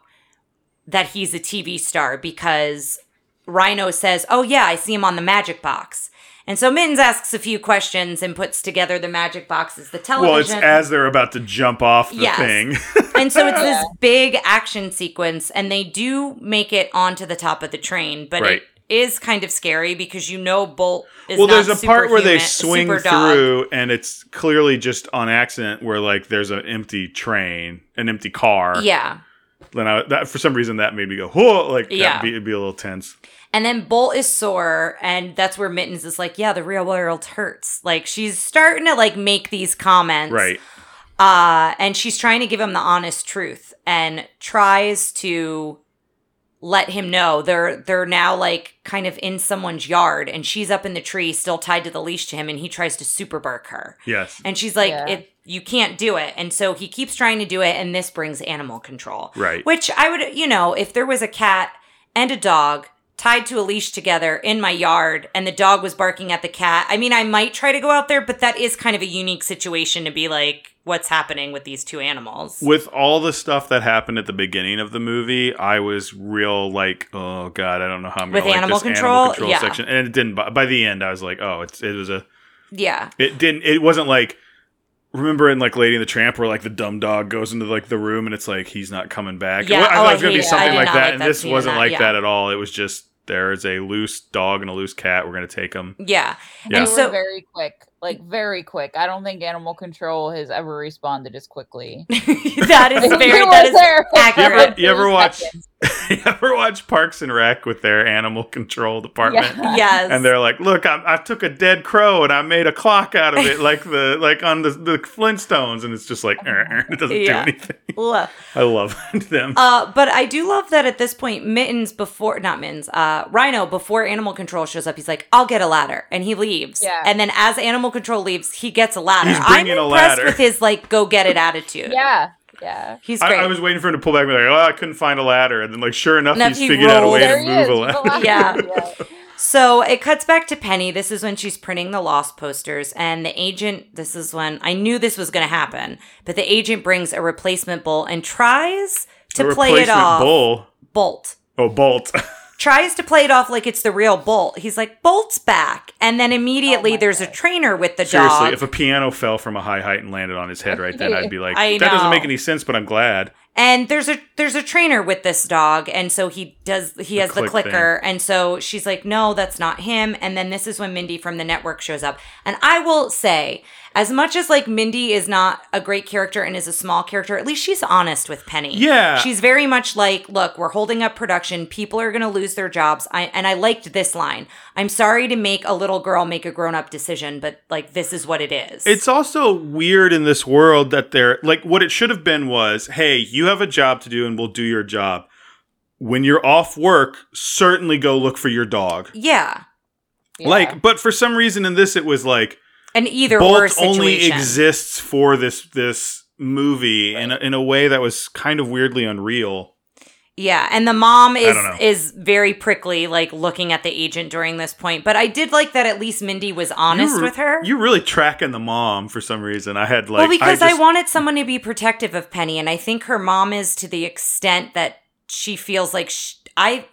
S1: that he's a TV star because Rhino says, Oh, yeah, I see him on the magic box. And so Mittens asks a few questions and puts together the magic box as the television.
S3: well, it's as they're about to jump off the
S1: Yes.
S3: thing.
S1: and so it's this big action sequence, and they do make it onto the top of the train, but
S3: Right.
S1: it is kind of scary because you know Bolt is
S3: well, there's a part where they swing through, and it's clearly just on accident where like there's an empty train, an empty car.
S1: Yeah.
S3: Then I, that for some reason that made me go, whoa, like
S1: Yeah.
S3: be, it'd be a little tense.
S1: And then Bolt is sore, and that's where Mittens is like, "Yeah, the real world hurts." Like she's starting to like make these comments,
S3: Right.
S1: Uh, and she's trying to give him the honest truth, and tries to let him know they're they're now like kind of in someone's yard, and she's up in the tree, still tied to the leash to him, and he tries to super bark her,
S3: Yes.
S1: and she's like,
S5: Yeah.
S1: "It you can't do it," and so he keeps trying to do it, and this brings animal control,
S3: Right.
S1: which I would, you know, if there was a cat and a dog tied to a leash together in my yard and the dog was barking at the cat. I mean, I might try to go out there, but that is kind of a unique situation to be like, what's happening with these two animals?
S3: With all the stuff that happened at the beginning of the movie, I was real like, oh god, I don't know how I'm
S1: With
S3: gonna like
S1: animal
S3: this
S1: control?
S3: animal control
S1: Yeah.
S3: section. And it didn't. By, the end, I was like, oh, it's it was a
S1: Yeah.
S3: it didn't it wasn't like remember in like lady and the tramp where like the dumb dog goes into like the room and it's like he's not coming back
S1: Yeah,
S3: i
S1: oh,
S3: thought it was gonna be
S1: it.
S3: Something like that
S1: like
S3: and
S1: that
S3: this wasn't
S1: that,
S3: like
S1: yeah.
S3: that at all it was just there is a loose dog and a loose cat we're gonna take them
S1: Yeah.
S3: Yeah.
S1: And
S5: They
S1: so
S5: very quick, like very quick. I don't think animal control has ever responded as quickly.
S1: that is very
S5: were
S1: that is
S5: there for
S1: accurate.
S3: You ever- you ever watch- you ever watch parks and rec with their animal control department
S5: Yeah.
S1: yes.
S3: and they're like look I, I took a dead crow and i made a clock out of it like the like on the, the flintstones and it's just like it doesn't
S1: Yeah.
S3: do anything
S1: Ugh.
S3: i love them
S1: Uh, but I do love that at this point, Mittens before not Mittens, uh, Rhino before Animal Control shows up, he's like, "I'll get a ladder," and he leaves.
S5: Yeah.
S1: And then as Animal Control leaves, he gets a ladder.
S3: He's
S1: I'm
S3: bringing a
S1: impressed
S3: ladder.
S1: with his like go get it attitude.
S5: Yeah, yeah.
S1: he's
S3: I,
S1: great.
S3: I was waiting for him to pull back and be like, oh, I couldn't find a ladder. And then, like, sure enough,
S1: Enough
S3: he's
S1: he
S3: figured out a way.
S5: There
S3: to move
S5: is.
S3: a ladder.
S5: the ladder.
S1: Yeah. So it cuts back to Penny. This is when she's printing the lost posters, and the agent. This is when I knew this was going to happen, but the agent brings a replacement bull and tries to
S3: A
S1: play it off.
S3: Bull.
S1: Bolt
S3: Oh, Bolt.
S1: tries to play it off like it's the real Bolt. He's like, Bolt's back, and then immediately
S5: Oh my
S1: there's a trainer with the dog.
S3: Seriously,
S1: dog.
S3: if a piano fell from a high height and landed on his head right then, I'd be like,
S1: I
S3: that doesn't make any sense, but I'm glad.
S1: and there's a there's a trainer with this dog and so he does he has the
S3: click
S1: clicker and so she's like no that's not him and then this is when mindy from the network shows up and i will say as much as like mindy is not a great character and is a small character at least she's honest with penny
S3: Yeah.
S1: she's very much like look we're holding up production people are going to lose their jobs I, and i liked this line i'm sorry to make a little girl make a grown-up decision but like this is what it is
S3: It's also weird in this world that they're like, what it should have been was, hey, you have a job to do and we'll do your job. When you're off work, certainly go look for your dog.
S1: yeah
S5: Yeah.
S3: Like, but for some reason in this, it was like,
S1: an either or
S3: Bolt
S1: situation
S3: only exists for this this movie in a, in a way that was kind of weirdly unreal.
S1: Yeah, and the mom is is very prickly, like looking at the agent during this point. But I did like that at least Mindy was honest with her.
S3: You're really tracking the mom for some reason. I had like
S1: well, because I,
S3: just-
S1: wanted someone to be protective of Penny, and I think her mom is to the extent that she feels like sh- I.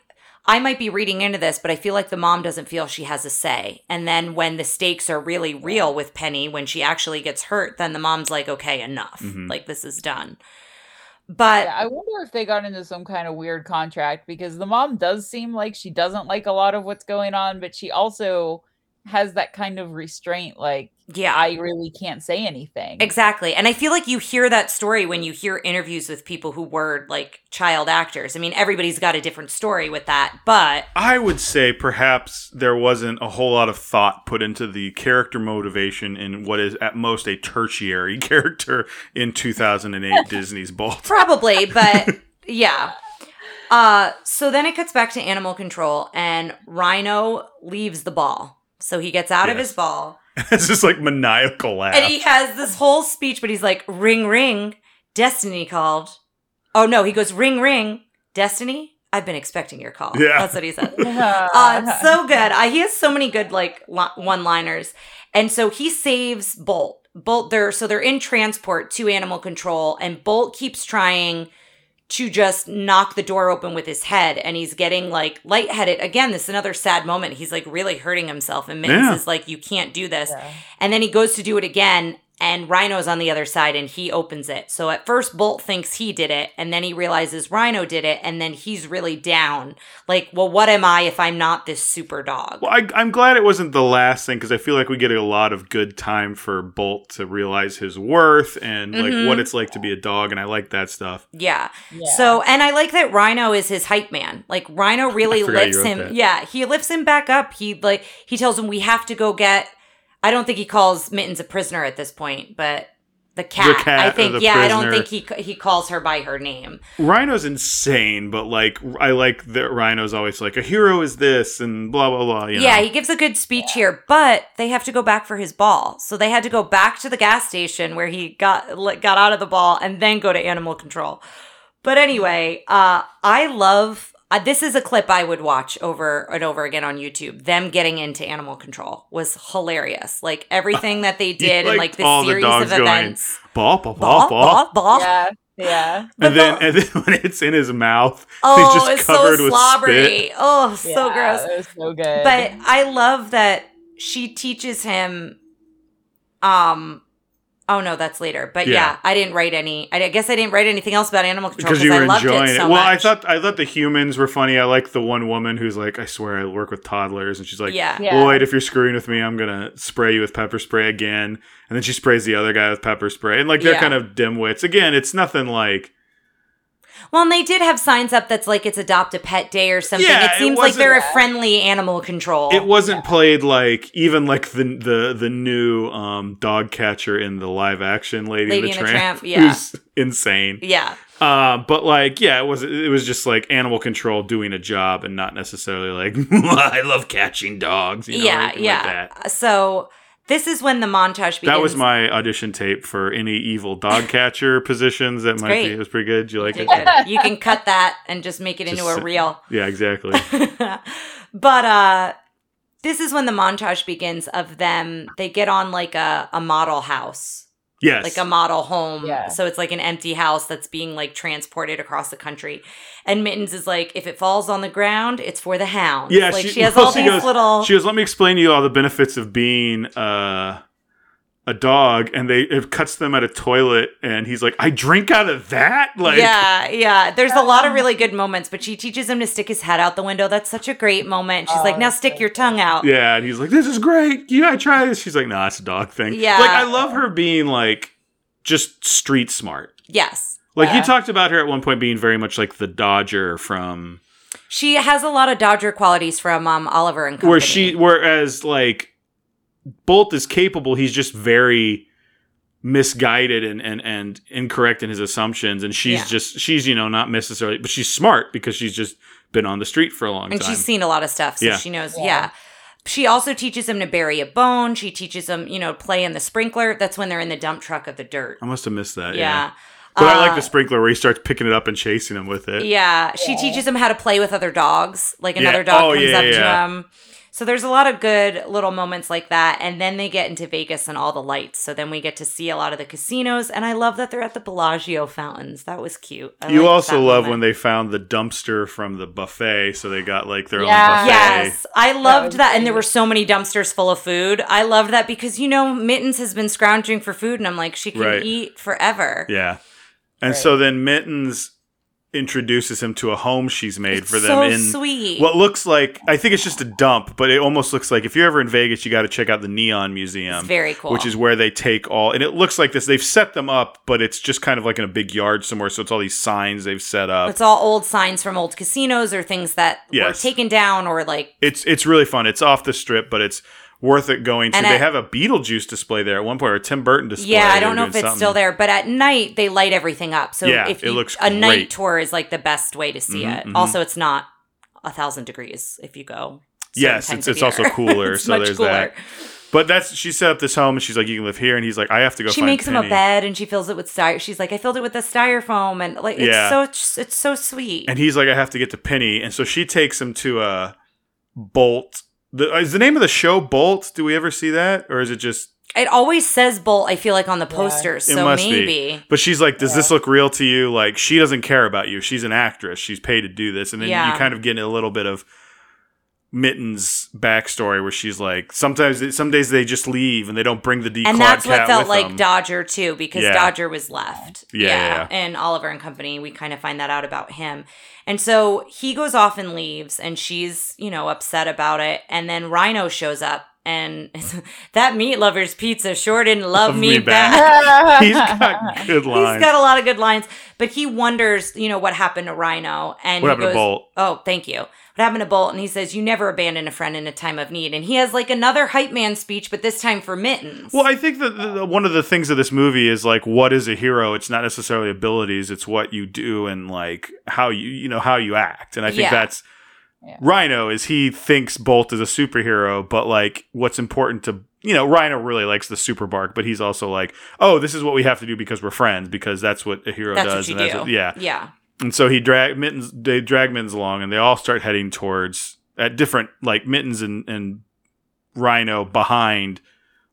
S1: I might be reading into this, but I feel like the mom doesn't feel she has a say. And then when the stakes are really real with Penny, when she actually gets hurt, then the mom's like, okay, enough.
S3: Mhm.
S1: Like, this is done. But
S5: Yeah, I wonder if they got into some kind of weird contract because the mom does seem like she doesn't like a lot of what's going on, but she also has that kind of restraint like
S1: yeah.
S5: I really can't say anything.
S1: Exactly. And I feel like you hear that story when you hear interviews with people who were like child actors. I mean, everybody's got a different story with that, but
S3: I would say perhaps there wasn't a whole lot of thought put into the character motivation in what is at most a tertiary character in 2008 Disney's Bolt.
S1: probably, but yeah. Uh so then it cuts back to animal control and Rhino leaves the ball. So he gets out of his ball
S3: it's just like maniacal laugh.
S1: and he has this whole speech, but he's like, ring, ring, Destiny called. Oh no, he goes, ring, ring, Destiny. I've been expecting your call.
S3: Yeah.
S1: That's what he said. uh, so good. Uh, he has so many good like li- one-liners, and so he saves Bolt. Bolt, they're so they're in transport to animal control, and Bolt keeps trying to just knock the door open with his head, and he's getting like lightheaded. Again, this is another sad moment. He's like really hurting himself, and Mittens
S3: Yeah.
S1: is like, "You can't do this."
S5: Yeah.
S1: And then he goes to do it again, and Rhino's on the other side, and he opens it. So at first, Bolt thinks he did it, and then he realizes Rhino did it, and then he's really down. Like, well, what am I if I'm not this super dog?
S3: Well, I, I'm glad it wasn't the last thing because I feel like we get a lot of good time for Bolt to realize his worth and like
S1: Mhm.
S3: what it's like to be a dog, and I like that stuff.
S1: Yeah.
S5: Yeah.
S1: So, and I like that Rhino is his hype man. Like, Rhino really
S3: forgot
S1: lifts him.
S3: that.
S1: Yeah, he lifts him back up. He like he tells him we have to go get. I don't think he calls Mittens a prisoner at this point, but. The cat,
S3: cat
S1: I think.
S3: the
S1: Yeah, I don't think he he calls her by her name.
S3: Rhino's insane, but like I like that Rhino's always like a hero is this and blah blah blah. You
S1: Yeah,
S3: know?
S1: he gives a good speech here, but they have to go back for his ball. So they had to go back to the gas station where he got got out of the ball and then go to animal control. But anyway, uh I love uh, this is a clip I would watch over and over again on YouTube. Them getting into animal control was hilarious. Like everything that they did and like
S3: liked
S1: this
S3: all the
S1: series
S3: dogs
S1: of events.
S3: Ball, ball,
S1: Ball,
S3: ball, ball.
S1: ball, ball.
S5: Yeah, yeah.
S3: And then,
S1: the-
S3: and then when it's in his mouth,
S1: Oh,
S3: he's just
S1: it's so
S3: with
S1: slobbery.
S3: spit.
S1: Oh, so
S5: Yeah,
S1: gross.
S5: That was so good.
S1: But I love that she teaches him um oh no, that's later. But yeah,
S3: Yeah.
S1: I didn't write any I guess I didn't write anything else about animal control
S3: because you
S1: I
S3: were
S1: loved
S3: enjoying
S1: it
S3: it.
S1: so
S3: well, I thought I thought the humans were funny. I like the one woman who's like, I swear I work with toddlers, and she's like,
S1: yeah.
S5: Yeah.
S3: Lloyd, if you're screwing with me, I'm gonna spray you with pepper spray again. And then she sprays the other guy with pepper spray, and like they're
S1: Yeah.
S3: kind of dimwits. Again, it's nothing like
S1: Well, and they did have signs up that's like it's adopt a pet day or something.
S3: Yeah,
S1: it
S3: it
S1: seems like they're a friendly animal control.
S3: it wasn't played like even like the the the new um dog catcher in the live action Lady,
S1: Lady
S3: and the
S1: and the
S3: Tramp,
S1: Tramp, yeah.
S3: who's insane.
S1: yeah.
S3: Uh, but like, yeah, it was it was just like animal control doing a job and not necessarily like I love catching dogs. You know,
S1: yeah, yeah.
S3: Like that.
S1: So this is when the montage begins.
S3: That was my audition tape for any evil dog catcher positions. That might be it was pretty good. Do you like it?
S1: You can cut that and just make it into a reel.
S3: Yeah, exactly.
S1: but uh this is when the montage begins of them they get on like a, a model house
S3: Yes.
S1: like a model home
S5: Yeah.
S1: so it's like an empty house that's being like transported across the country and mittens is like if it falls on the ground it's for the hounds
S3: Yeah,
S1: like
S3: she-
S1: she, has
S3: well,
S1: all
S3: she
S1: these
S3: goes-
S1: little
S3: She goes, let me explain to you all the benefits of being uh, a dog. And they it cuts them at a toilet. And he's like, I drink out of that? Like,
S1: yeah, yeah. There's a lot of really good moments, but she teaches him to stick his head out the window. That's such a great moment. She's
S5: Oh,
S1: like, "Now stick your tongue out."
S3: Yeah, and he's like, "This is great. You gotta try this." She's like, "Nah, it's a dog thing."
S1: Yeah.
S3: like I love her being like just street smart.
S1: Yes,
S3: Like you talked about her at one point being very much like the Dodger from
S1: she has a lot of Dodger qualities from um, Oliver and Company.
S3: where she, whereas like Bolt is capable, he's just very misguided and and and incorrect in his assumptions, and she's
S1: Yeah.
S3: just she's you know not necessarily, but she's smart because she's just been on the street for a long time.
S1: and
S3: time.
S1: she's seen a lot of stuff, so
S3: Yeah.
S1: she knows. Yeah.
S5: Yeah.
S1: She also teaches him to bury a bone. She teaches him, you know, play in the sprinkler. That's when they're in the dump truck of the dirt.
S3: I must have missed that.
S1: yeah.
S3: Yeah. But I like
S1: Uh,
S3: the sprinkler where he starts picking it up and chasing him with it.
S1: Yeah, she
S5: Yeah.
S1: teaches him how to play with other dogs. Like
S3: Yeah.
S1: another dog
S3: Oh,
S1: comes
S3: yeah,
S1: up to him. So there's a lot of good little moments like that. And then they get into Vegas and all the lights. So then we get to see a lot of the casinos. And I love that they're at the Bellagio fountains. That was cute. I
S3: You also love
S1: moment.
S3: when they found the dumpster from the buffet, so they got like their
S5: Yeah.
S3: own buffet.
S1: Yes, I loved
S5: was
S1: that. And there were so many dumpsters full of food. I loved that because, you know, Mittens has been scrounging for food. And I'm like, she can
S3: Right.
S1: eat forever.
S3: Yeah. And
S5: Right.
S3: so then Mittens introduces him to a home she's made
S1: It's
S3: for them
S1: so
S3: in
S1: sweet.
S3: what looks like I think it's just a dump, but it almost looks like if you're ever in Vegas, you got to check out the Neon Museum.
S1: it's very cool.
S3: Which is where they take all, and it looks like this. They've set them up, but it's just kind of like in a big yard somewhere. So it's all these signs they've set up.
S1: It's all old signs from old casinos or things that were taken down or like
S3: it's it's really fun. It's off the strip, but it's worth it going to.
S1: And
S3: they
S1: I-
S3: have a Beetlejuice display there at one point, or a Tim Burton display.
S1: Yeah, I don't know if it's
S3: something.
S1: still there, but at night they light everything up. So
S3: Yeah,
S1: if
S3: it looks
S1: a night tour is like the best way to see
S3: Mhm,
S1: it.
S3: mhm.
S1: Also, it's not a thousand degrees if you go.
S3: Yes, it's, it's also cooler.
S1: It's
S3: so there's
S1: cooler.
S3: that. But that's she set up this home and she's like, you can live here, and he's like, I have to go.
S1: She makes him a bed and she fills it with styro. She's like, I filled it with the styrofoam and like it's
S3: Yeah.
S1: so it's so sweet.
S3: and he's like, I have to get to Penny, and so she takes him to a Bolt. The, uh, is the name of the show Bolt? Do we ever see that, or is it just?
S1: it always says Bolt. I feel like on the
S5: Yeah.
S1: posters,
S3: It
S1: so
S3: must be.
S1: maybe.
S3: But she's like, does this look real to you? Like, she doesn't care about you. She's an actress. She's paid to do this, and then
S1: Yeah.
S3: you kind of get a little bit of Mitten's backstory where she's like, sometimes, some days they just leave and they don't bring the declawed
S1: and that's what felt like
S3: them.
S1: Dodger too, because
S3: Yeah.
S1: Dodger was left.
S3: Yeah, yeah, yeah.
S1: And Oliver and Company, we kind of find that out about him. And so he goes off and leaves, and she's, you know, upset about it. And then Rhino shows up, and that meat lover's pizza sure didn't love,
S3: Love
S1: me,
S3: me
S1: back.
S3: He's got good lines.
S1: He's got a lot of good lines, but he wonders, you know, what happened to Rhino. And
S3: What happened to Bolt?
S1: Oh, thank you. What happened to Bolt? And he says, "You never abandon a friend in a time of need." And he has like another hype man speech, but this time for Mittens.
S3: Well, I think that the- one of the things of this movie is like, what is a hero? It's not necessarily abilities; it's what you do and like how you, you know, how you act. And I think
S1: Yeah.
S3: that's
S5: Yeah.
S3: Rhino is he thinks Bolt is a superhero, but like what's important to you know, Rhino really likes the super bark, but he's also like, oh, this is what we have to do because we're friends, because that's what a hero
S1: that's
S3: does. and that's
S1: do.
S3: what- yeah.
S1: yeah.
S3: And so he drag mittens. They drag mittens along, and they all start heading towards at different like mittens and and Rhino behind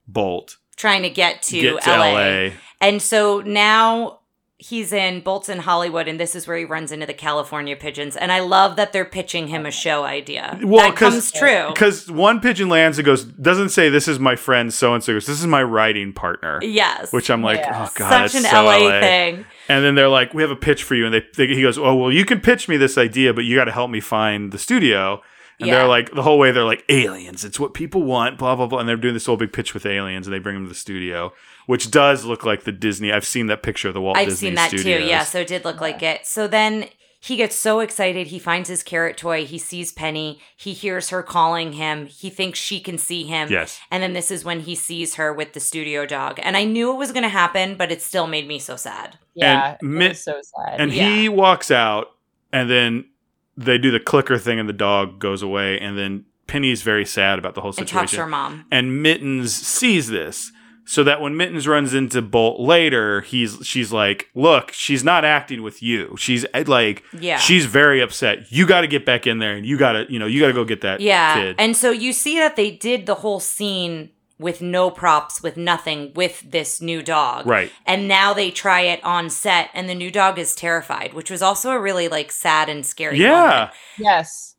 S3: Bolt
S1: trying to get to,
S3: get to
S1: LA.
S3: LA.
S1: And so now he's in Bolton, Hollywood, and this is where he runs into the California pigeons. And I love that they're pitching him a show idea.
S3: Well,
S1: that
S3: 'cause-
S1: comes true.
S3: Because one pigeon lands and goes doesn't say this is my friend so and so. This is my writing partner.
S1: Yes.
S3: Which I'm like,
S5: Yeah.
S3: oh god,
S1: such an
S3: that's so
S1: LA, thing.
S3: And then they're like, we have a pitch for you, and they, they he goes, oh well, you can pitch me this idea, but you got to help me find the studio. And
S1: Yeah.
S3: they're like, the whole way they're like, aliens, it's what people want, blah blah blah, and they're doing this whole big pitch with aliens, and they bring them to the studio, which does look like the Disney. I've seen that picture of the Walt
S1: I've
S3: Disney
S1: seen that
S3: Studios.
S1: too. Yeah, so it did look like it. So then he gets so excited. He finds his carrot toy. He sees Penny. He hears her calling him. He thinks she can see him.
S3: Yes.
S1: And then this is when he sees her with the studio dog. And I knew it was going to happen, but it still made me so sad.
S5: Yeah,
S3: And
S5: it
S3: Mitt-
S5: was so sad.
S3: And he walks out, and then they do the clicker thing, and the dog goes away, and then Penny's very sad about the whole
S1: And talks to her
S3: situation.
S1: mom.
S3: And Mittens sees this. So that when Mittens runs into Bolt later, he's she's like, "Look, she's not acting with you. She's eh, like,
S1: Yeah.
S3: she's very upset. You got to get back in there, and you got to, you know, you got to go get that
S1: Yeah.
S3: kid."
S1: And so you see that they did the whole scene with no props, with nothing, with this new dog.
S3: Right.
S1: And now they try it on set, and the new dog is terrified, which was also a really like sad and scary.
S3: yeah,
S1: moment.
S5: yes.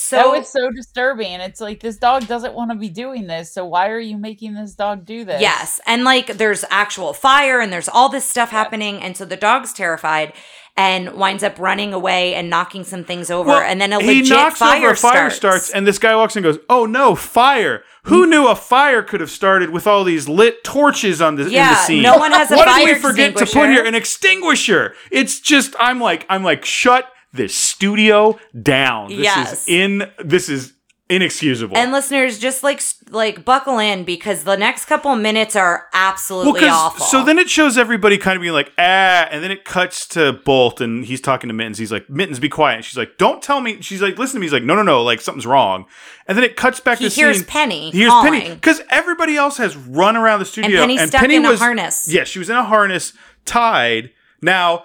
S1: So
S5: that was so disturbing. It's like this dog doesn't want to be doing this, so why are you making this dog do this?
S1: Yes. And like there's actual fire and there's all this stuff happening. And so the dog's terrified and winds up running away and knocking some things over.
S3: Well,
S1: and then a
S3: he
S1: legit
S3: knocks
S1: fire,
S3: over a fire
S1: starts.
S3: starts, and this guy walks in and goes, "Oh no, fire! Who mm. knew a fire could have started with all these lit torches on the in the
S1: Yeah,
S3: scene?
S1: no one has a
S3: what
S1: fire
S3: did we forget to put here? An extinguisher! It's just I'm like I'm like shut this studio down. This
S1: Yes.
S3: is in this is inexcusable.
S1: and listeners, just like like buckle in because the next couple minutes are absolutely
S3: 'cause-
S1: awful.
S3: So then it shows everybody kind of being like, ah, and then it cuts to Bolt and he's talking to Mittens. He's like, Mittens, be quiet. And she's like, don't tell me. She's like, listen to me. He's like, no, no, no, like something's wrong. And then it cuts back
S1: He
S3: to
S1: hears
S3: scene-
S1: Penny
S3: He hears
S1: calling.
S3: Penny because everybody else has run around the studio
S1: Penny's stuck
S3: Penny
S1: in a
S3: was,
S1: harness.
S3: Yeah, she was in a harness, tied. Now.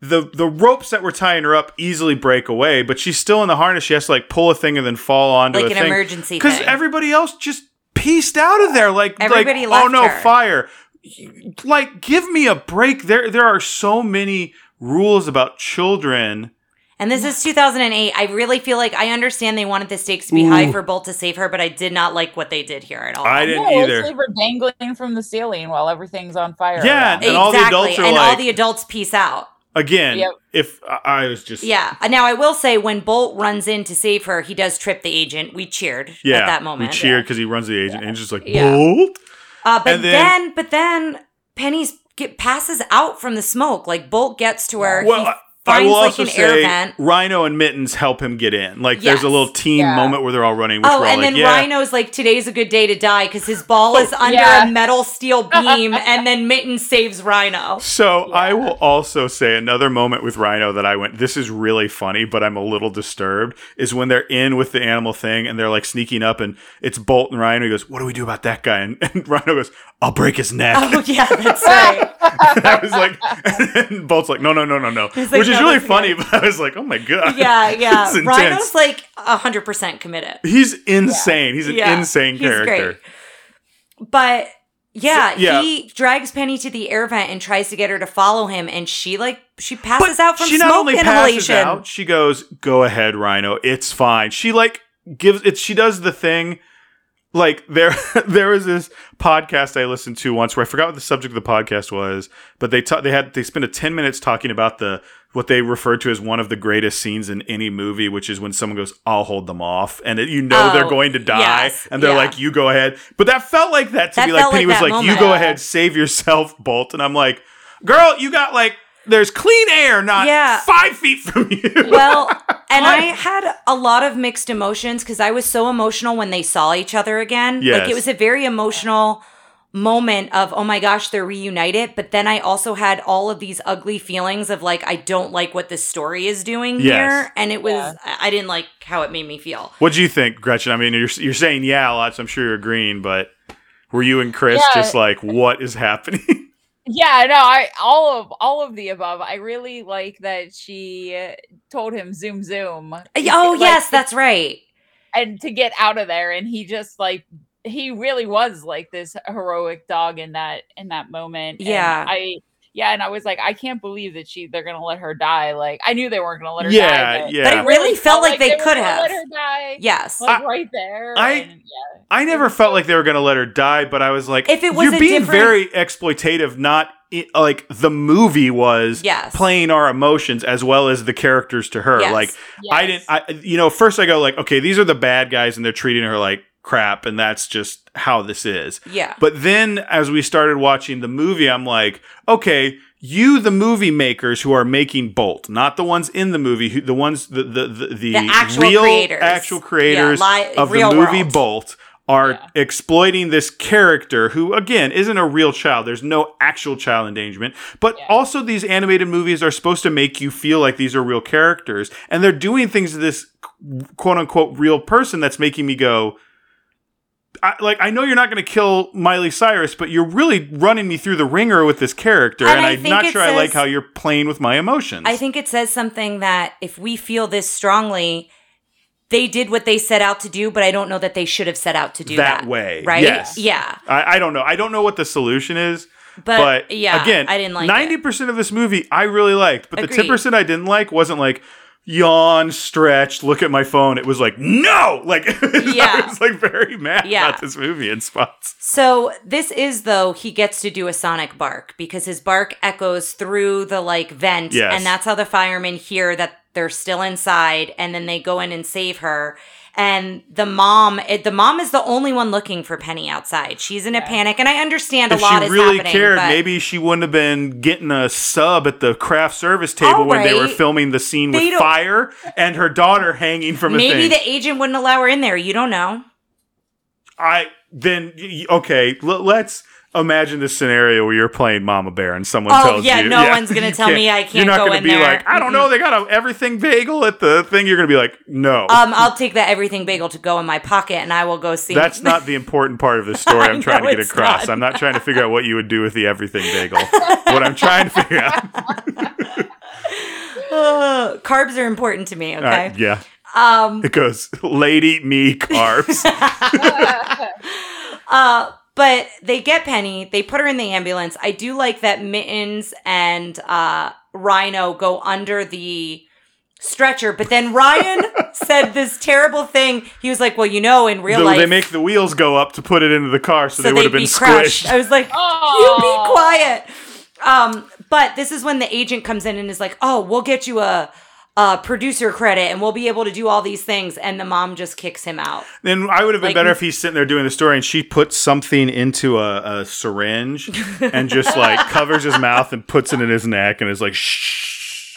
S3: The, the ropes that were tying her up easily break away, but she's still in the harness. She has to like pull a thing and then fall onto
S1: Like
S3: a
S1: an
S3: thing.
S1: emergency
S3: Because everybody else just pieced out of there. Like
S1: Everybody
S3: like, oh no,
S1: her.
S3: fire! Like, give me a break. There, there are so many rules about children.
S1: and this is 2008. I really feel like I understand they wanted the stakes to be high for Bolt to save her, but I did not like what they did here at all.
S3: I didn't
S5: No,
S3: either.
S5: it's like we're dangling from the ceiling while everything's on fire.
S3: Yeah,
S5: around.
S3: and all the
S1: exactly.
S3: adults are
S1: and
S3: like-
S1: all the adults peace out.
S3: Again,
S5: Yep.
S3: if I, I was just
S1: Yeah. Now I will say when Bolt runs in to save her, he does trip the agent. We cheered
S3: yeah,
S1: at that moment.
S3: we cheered because he runs the agent and he's just like
S1: Yeah.
S3: Bolt.
S1: Uh, but
S3: And
S1: then,
S3: then-
S1: but then Penny's get passes out from the smoke. Like Bolt gets to her.
S3: Well,
S1: he
S3: I- I will
S1: like
S3: also
S1: an air
S3: say
S1: vent.
S3: Rhino and Mittens help him get in. Like, there's a little team
S5: Yeah.
S3: moment where they're all running. Which
S1: Oh,
S3: we're
S1: and
S3: like,
S1: then
S3: yeah.
S1: Rhino's like, "Today's a good day to die" because his ball oh, is under
S5: Yeah.
S1: a metal steel beam, and then Mittens saves Rhino.
S3: So I will also say another moment with Rhino that I went, this is really funny, but I'm a little disturbed, is when they're in with the animal thing and they're like sneaking up and it's Bolt and Rhino. He goes, What do we do about that guy? And, and Rhino goes, I'll break his neck.
S1: Oh yeah, that's right.
S3: I was like, and Bolt's like, No, no, no, no, no.
S1: He's like,
S3: Which is
S1: "No,
S3: really funny, but I was like, Oh my God.
S1: Yeah, yeah. Rhino's like hundred percent committed.
S3: He's insane. He's an
S1: Yeah,
S3: insane
S1: he's
S3: character.
S1: great. But yeah,
S3: So- yeah.
S1: he drags Penny to the air vent and tries to get her to follow him, and she like she passes
S3: But
S1: out from
S3: she
S1: smoke
S3: not only passes
S1: inhalation.
S3: out, she goes, "Go ahead, Rhino. It's fine." She like gives it. She does the thing. Like there, there was this podcast I listened to once where I forgot what the subject of the podcast was, but they ta- they had they spent a ten minutes talking about the what they referred to as one of the greatest scenes in any movie, which is when someone goes, "I'll hold them off," and it, you know
S1: Oh,
S3: they're going to die,
S1: yes,
S3: and they're
S1: yeah.
S3: like, "You go ahead." But that felt like that to
S1: That
S3: me. Like Penny
S1: like
S3: was like, "You go ahead, save yourself, Bolt," and I'm like, "Girl, you got like." There's clean air, not
S1: Yeah.
S3: five feet from you.
S1: Well, and I had a lot of mixed emotions because I was so emotional when they saw each other again. Like it was a very emotional moment of oh my gosh they're reunited but then i also had all of these ugly feelings of like i don't like what this story is doing
S3: Yes.
S1: here and it was
S5: Yeah.
S1: I I didn't like how it made me feel
S3: what do you think, Gretchen? I mean, you're you're saying yeah a lot, so I'm sure you're agreeing, but were you and Chris
S5: Yeah.
S3: just like, what is happening?
S5: yeah, no, I all of all of the above. I really like that she uh, told him zoom zoom.
S1: oh
S5: Like,
S1: yes, that's right.
S5: and to get out of there and he just like he really was like this heroic dog in that in that moment and
S1: Yeah.
S5: i yeah and i was like i can't believe that she they're gonna let her die like i knew they weren't gonna let her
S3: Yeah,
S5: die but
S3: yeah.
S1: But it really felt like they
S5: were
S1: could have.
S5: let her die
S1: Yes.
S5: like right there
S3: I-
S5: and, yeah.
S3: I never felt like they were going to let her die, but I was like,
S1: If it was
S3: you're
S1: a
S3: being
S1: different-
S3: very exploitative, not i- like the movie was
S1: Yes.
S3: playing our emotions as well as the characters to her.
S1: Yes.
S3: Like, I didn't, I, you know, first I go like, okay, these are the bad guys and they're treating her like crap, and that's just how this is.
S1: Yeah.
S3: But then as we started watching the movie, I'm like, okay, you, the movie makers who are making Bolt, not the ones in the movie, who, the ones, the the the, the,
S1: The actual
S3: real
S1: creators.
S3: actual
S1: Yeah,
S3: creators
S1: li-
S3: of the movie
S1: world.
S3: Bolt. Are
S5: Yeah.
S3: exploiting this character who, again, isn't a real child. There's no actual child endangerment. But
S5: Yeah.
S3: also, these animated movies are supposed to make you feel like these are real characters. And they're doing things to this quote unquote real person that's making me go, I, like I know you're not going to kill Miley Cyrus, but you're really running me through the ringer with this character,
S1: And
S3: and, I'm not sure I like how you're playing with my emotions.
S1: I think it says something that if we feel this strongly, they did what they set out to do, but I don't know that they should have set out to do
S3: that,
S1: that,
S3: way,
S1: Right?
S3: Yes,
S1: Yeah.
S3: I, I don't know. I don't know what the solution is,
S1: But,
S3: but,
S1: yeah,
S3: again,
S1: I didn't like
S3: ninety percent of this movie I really liked, but the ten percent I didn't like wasn't like yawn, stretch, look at my phone. It was like no, like
S1: Yeah.
S3: I was like very mad
S1: Yeah.
S3: about this movie in spots.
S1: So this is though he gets to do a sonic bark because his bark echoes through the like vent,
S3: Yes.
S1: and that's how the firemen hear that they're still inside, and then they go in and save her. And the mom, it, the mom is the only one looking for Penny outside. She's in a panic, and I understand
S3: If
S1: a lot
S3: she
S1: is
S3: really
S1: happening.
S3: cared,
S1: but
S3: maybe she wouldn't have been getting a sub at the craft service table when they were filming the scene
S1: They
S3: with
S1: don't-
S3: fire and her daughter hanging from a
S1: maybe the agent wouldn't allow her in there. You don't know.
S3: I then okay. L- let's imagine this scenario where you're playing Mama Bear and someone tells you,
S1: Oh,
S3: tells
S1: yeah,
S3: you,
S1: no one's gonna tell me I can't.
S3: You're
S1: go
S3: gonna be
S1: there.
S3: like, I don't know, they got a everything bagel at the thing. You're gonna be like, no.
S1: Um, I'll take that everything bagel to go in my pocket, and I will go see.
S3: That's not the important part of the story I'm trying to get across.
S1: not.
S3: I'm not trying to figure out what you would do with the everything bagel. what I'm trying to figure out.
S1: Uh, carbs are important to me. Okay.
S3: right, yeah.
S1: Um.
S3: It goes, lady me carbs.
S1: Uh, but they get Penny. They put her in the ambulance. I do like that Mittens and uh, Rhino go under the stretcher, but then Ryan said this terrible thing. He was like, "Well, you know, in real
S3: The-
S1: life,
S3: they make the wheels go up to put it into the car so,
S1: so
S3: they would have been
S1: be crushed."
S3: squished.
S1: I was like, "You
S5: Oh.
S1: be quiet." Um, but this is when the agent comes in and is like, "Oh, we'll get you a." a producer credit and we'll be able to do all these things and the mom just kicks him out
S3: Then I would have been
S1: Like-
S3: better if he's sitting there doing the story and she puts something into a, a syringe and just like covers his mouth and puts it in his neck and is like shh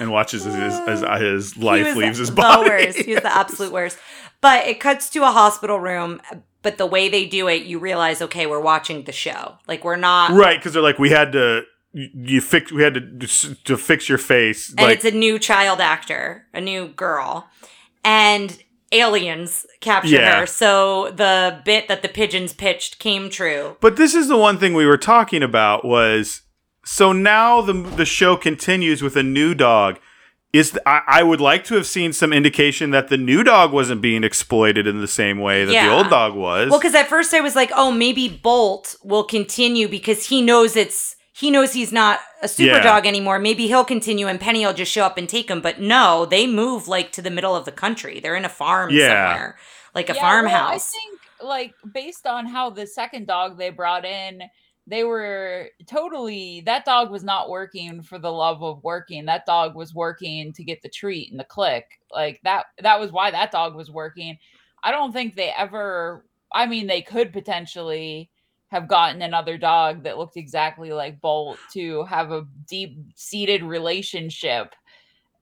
S3: and watches as his, as his life leaves his
S1: the
S3: body.
S1: worst. He was the absolute worst. But it cuts to a hospital room. But the way they do it, you realize, okay, we're watching the show. Like we're not.
S3: right, because they're like, we had to you, fix we had to to fix your face.
S1: And
S3: like
S1: it's a new child actor, a new girl, and aliens capture
S3: Yeah.
S1: her. So the bit that the pigeons pitched came true.
S3: But this is the one thing we were talking about was so now the the show continues with a new dog. Is th- I, I would like to have seen some indication that the new dog wasn't being exploited in the same way that the old dog was.
S1: Well, because at first I was like, oh, maybe Bolt will continue because he knows it's he knows he's not a super
S3: Yeah.
S1: dog anymore. Maybe he'll continue and Penny will just show up and take him. But no, they move like to the middle of the country. They're in a farm
S3: Yeah.
S1: somewhere, like a
S5: Yeah, well, I think like based on how the second dog they brought in, they were totally that dog was not working for the love of working. That dog was working to get the treat and the click. Like that that was why that dog was working. I don't think they ever I mean they could potentially have gotten another dog that looked exactly like Bolt to have a deep seated relationship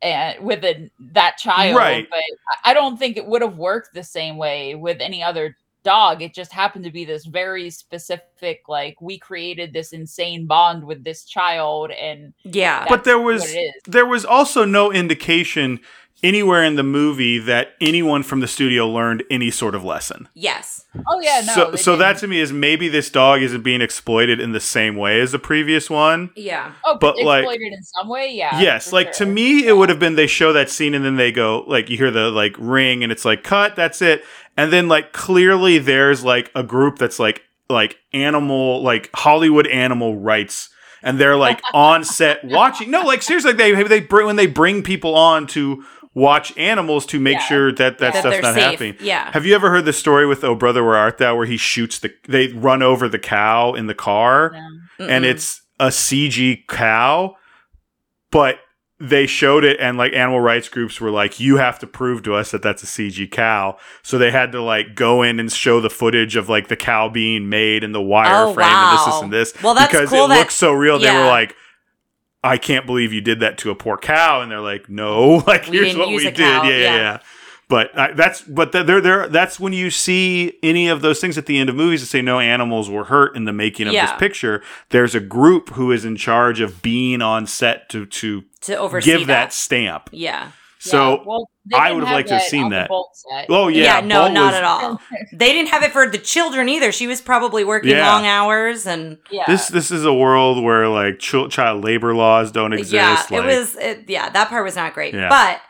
S5: and with a, that child
S3: Right.
S5: but I- I don't think it would have worked the same way with any other dog. It just happened to be this very specific, like we created this insane bond with this child, and
S1: yeah.
S3: but there was there was also no indication anywhere in the movie that anyone from the studio learned any sort of lesson.
S1: Yes.
S5: Oh yeah, no.
S3: so so that
S5: didn't.
S3: to me is maybe this dog isn't being exploited in the same way as the previous one.
S1: Yeah.
S5: oh,
S3: but,
S5: but
S3: like-
S5: exploited in some way, yeah.
S3: yes,
S5: for
S3: like to
S5: sure.
S3: me it would have been they show that scene and then they go like you hear the like ring and it's like cut, that's it. And then like clearly there's like a group that's like like animal like Hollywood animal rights and they're like on set watching. No, like seriously, like they they bring when they bring people on to watch animals to make
S5: Yeah.
S3: sure that that
S1: That
S3: stuff's not
S1: safe.
S3: happening.
S1: Yeah.
S3: Have you ever heard the story with Oh Brother Where Art Thou where he shoots the they run over the cow in the car and it's a CG cow, but they showed it and like animal rights groups were like you have to prove to us that that's a CG cow. So they had to like go in and show the footage of like the cow being made and the wire
S1: Oh,
S3: frame and this this
S1: wow.
S3: and this
S1: Well, that's
S3: because
S1: cool
S3: it
S1: that-
S3: looks so real. They were like I can't believe you did that to a poor cow, and they're like, "No, like
S1: We
S3: here's what we did."
S1: cow,
S3: Yeah, yeah,
S1: yeah.
S3: But I, that's but th- they're there. That's when you see any of those things at the end of movies that say no animals were hurt in the making of
S1: Yeah.
S3: this picture. There's a group who is in charge of being on set to to
S1: to oversee
S3: give that stamp.
S1: Yeah.
S3: So
S5: Yeah, well,
S3: I would have liked to have seen that. Oh yeah,
S1: Yeah, no,
S3: Bolt
S1: not
S3: was-
S1: at all. They didn't have it for the children either. She was probably working
S3: Yeah.
S1: long hours and
S5: yeah.
S3: This this is a world where like ch- child labor laws don't exist.
S1: yeah,
S3: like,
S1: it was it, yeah, that part was not great.
S3: Yeah.
S1: But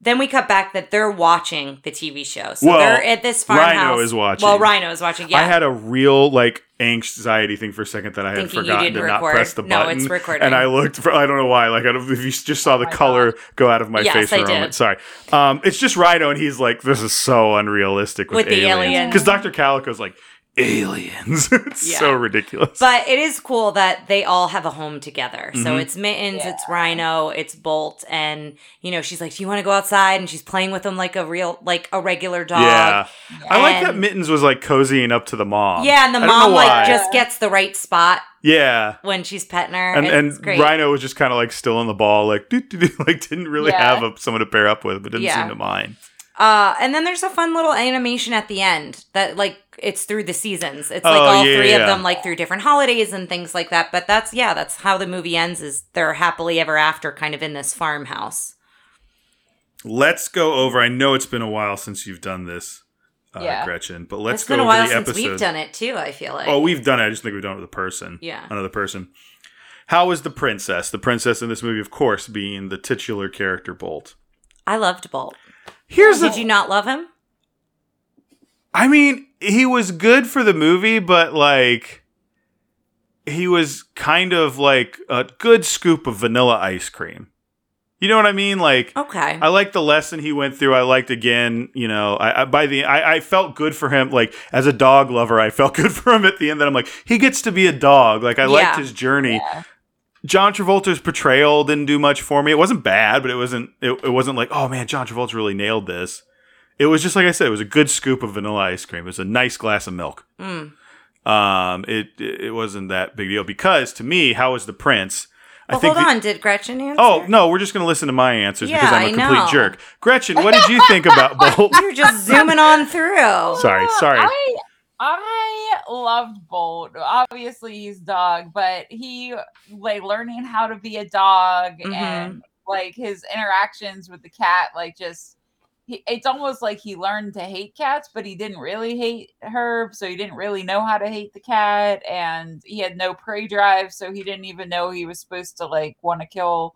S1: then we cut back that they're watching the TV show. So
S3: Well,
S1: they're at this
S3: Rhino
S1: farmhouse.
S3: is watching.
S1: Well, Rhino is watching. Yeah.
S3: I had a real like anxiety thing for a second that I had forgotten to not press the
S1: No,
S3: button.
S1: it's recording.
S3: And I looked for I don't know why. Like I don't, if you just saw the
S5: my
S3: color go out of my
S1: Yes,
S3: face for
S1: I
S3: a moment.
S1: did.
S3: Sorry. Um, it's just Rhino, and he's like, "This is so unrealistic with,
S1: With the aliens.
S3: Because Doctor Calico's like, "Aliens." it's
S1: Yeah.
S3: so ridiculous.
S1: But it is cool that they all have a home together. So
S3: Mhm.
S1: it's Mittens, it's Rhino, it's Bolt, and you know she's like, "Do you want to go outside?" And she's playing with him like a real, like a regular dog.
S3: yeah, I like that Mittens was like cozying up to the mom.
S1: Yeah, and the
S3: I
S1: mom like just gets the right spot
S3: yeah.
S1: when she's petting her.
S3: And,
S1: it's
S3: and. Rhino was just kind of like still on the ball, like doo, doo, doo, like didn't really
S5: Yeah.
S3: have a, someone to pair up with, but didn't
S1: Yeah.
S3: seem to mind.
S1: Uh, and then there's a fun little animation at the end that like it's through the seasons. It's like
S3: Oh,
S1: all
S3: yeah,
S1: three
S3: yeah.
S1: of them like through different holidays and things like that. But that's yeah, that's how the movie ends is they're happily ever after kind of in this farmhouse.
S3: Let's go over. I know it's been a while since you've done this, uh,
S5: Yeah.
S3: Gretchen, but let's
S1: it's
S3: go
S1: been a
S3: over
S1: while
S3: the
S1: since
S3: episode.
S1: we've done it too, I feel like.
S3: Oh, we've done it. I just think we've done it with a person.
S1: Yeah.
S3: Another person. How was the princess? The princess in this movie, of course, being the titular character Bolt.
S1: I loved Bolt.
S3: Here's
S1: Did
S3: the
S1: you not love him?
S3: I mean, he was good for the movie, but like he was kind of like a good scoop of vanilla ice cream. You know what I mean? Like
S1: Okay.
S3: I liked the lesson he went through. I liked again, you know, I, I by the I, I felt good for him. Like as a dog lover, I felt good for him at the end. That I'm like, he gets to be a dog. Like I liked his journey.
S5: Yeah.
S3: John Travolta's portrayal didn't do much for me. It wasn't bad, but it wasn't. It, it wasn't like, oh man, John Travolta really nailed this. It was just like I said. It was a good scoop of vanilla ice cream. It was a nice glass of milk.
S1: Mm.
S3: Um, it it wasn't that big deal because to me, how was the prince?
S1: Well, hold on. Did Gretchen answer?
S3: Oh no, we're just gonna listen to my answers because I'm a
S1: I
S3: complete
S1: know.
S3: jerk. Gretchen, what did you think about Bolt?
S1: You're just zooming on through.
S3: Sorry, sorry.
S5: I I loved Bolt. Obviously, he's dog, but he like learning how to be a dog
S1: Mhm.
S5: and like his interactions with the cat, like just. He, it's almost like he learned to hate cats, but he didn't really hate her, so he didn't really know how to hate the cat, and he had no prey drive, so he didn't even know he was supposed to like want to kill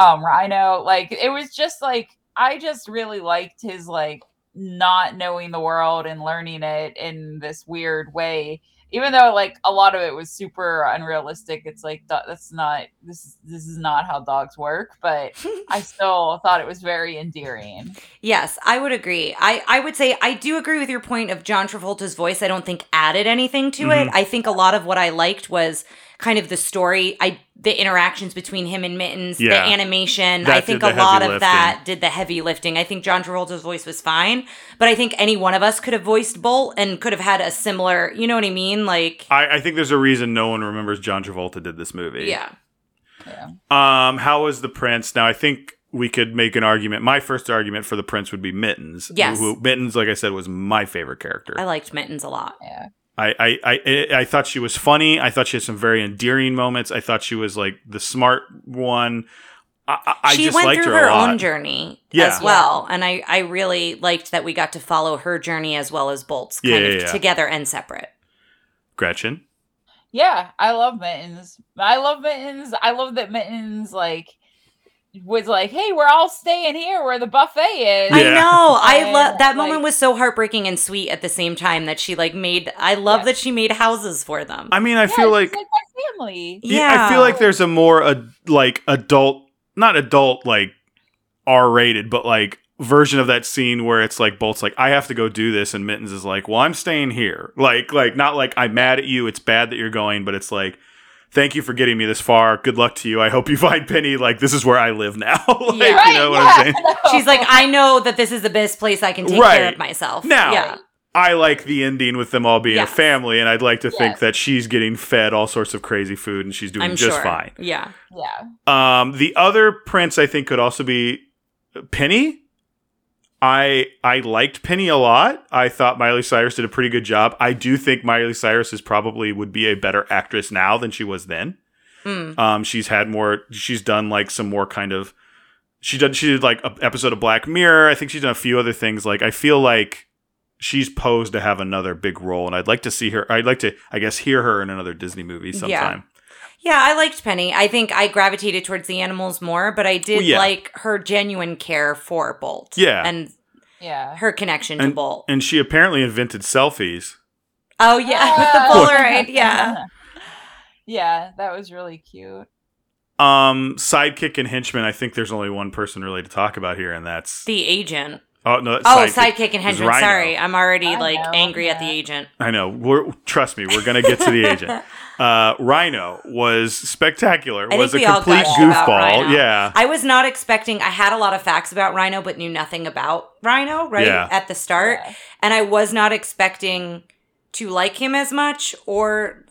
S5: um Rhino. Like it was just like I just really liked his like not knowing the world and learning it in this weird way. Even though like a lot of it was super unrealistic, it's like that's not this is this is not how dogs work. But I still thought it was very endearing.
S1: Yes, I would agree. I, I would say I do agree with your point of John Travolta's voice. I don't think added anything to it.
S3: Mm-hmm.
S1: I think a lot of what I liked was kind of the story. I the interactions between him and Mittens, the animation.
S3: That
S1: I think a lot
S3: heavy
S1: of that did the heavy lifting. I think John Travolta's voice was fine, but I think any one of us could have voiced Bolt and could have had a similar. You know what I mean? Like,
S3: I, I think there's a reason no one remembers John Travolta did this movie.
S1: yeah,
S5: Yeah.
S3: Um, how was the prince? Now I think we could make an argument. My first argument for the prince would be Mittens.
S1: Yes.
S3: Who, Mittens, like I said, was my favorite character.
S1: I liked Mittens a lot.
S5: Yeah.
S3: I, I, I, I thought she was funny. I thought she had some very endearing moments. I thought she was like the smart one. I, I, I
S1: she
S3: just
S1: went
S3: liked
S1: through
S3: her,
S1: her own journey
S3: Yeah.
S1: as well, and I I really liked that we got to follow her journey as well as Bolt's, kind
S3: Yeah,
S1: of
S3: yeah, yeah.
S1: together and separate.
S3: Gretchen.
S5: Yeah, I love Mittens. I love Mittens. I love that Mittens like was like, "Hey, we're all staying here where the buffet is."
S3: Yeah.
S1: I know. I love that
S5: like-
S1: moment was so heartbreaking and sweet at the same time that she like made. I love
S5: Yeah.
S1: that she made houses for them.
S3: I mean, I
S5: Yeah,
S3: feel
S5: she's
S3: like
S5: my family.
S3: Yeah, I feel like there's a more uh, like adult, not adult like R rated, but like version of that scene where it's like Bolt's like I have to go do this, and Mittens is like, well, I'm staying here. Like, like not like I'm mad at you. It's bad that you're going, but it's like. Thank you for getting me this far. Good luck to you. I hope you find Penny. Like this is where I live now. like,
S1: Yeah.
S3: you know what I'm saying?
S1: She's like, I know that this is the best place I can take
S3: Right.
S1: care of myself.
S3: Now,
S1: yeah.
S3: I like the ending with them all being
S1: Yes.
S3: a family, and I'd like to think that she's getting fed all sorts of crazy food and she's doing
S1: I'm
S3: just
S1: sure.
S3: fine.
S1: Yeah.
S5: Yeah.
S3: Um, the other prince I think could also be Penny. I I liked Penny a lot. I thought Miley Cyrus did a pretty good job. I do think Miley Cyrus is probably would be a better actress now than she was then.
S1: Mm.
S3: Um, she's had more. She's done like some more kind of. She did. She did like an episode of Black Mirror. I think she's done a few other things. Like I feel like she's posed to have another big role, and I'd like to see her. I'd like to, I guess, hear her in another Disney movie sometime.
S1: Yeah, I liked Penny. I think I gravitated towards the animals more, but I did
S3: Well, yeah.
S1: like her genuine care for Bolt.
S3: Yeah.
S1: And
S5: Yeah.
S1: her connection to Bolt.
S3: And she apparently invented selfies.
S1: oh, yeah. With the Polaroid. Yeah.
S5: yeah, that was really cute.
S3: Um, sidekick and henchman. I think there's only one person really to talk about here, and that's
S1: The agent.
S3: Oh no, that's
S1: Oh, sidekick and henchman. Sorry. I'm already
S5: I
S1: like
S5: know,
S1: angry at the agent.
S3: I know. We're trust me, we're gonna get to the agent. Uh, Rhino was spectacular.
S1: I
S3: was
S1: think
S3: a
S1: we
S3: complete
S1: gushed
S3: goofball. Yeah.
S1: I was not expecting. I had a lot of facts about Rhino, but knew nothing about Rhino right
S3: Yeah.
S1: at the start,
S5: Yeah.
S1: and I was not expecting to like him as much. Or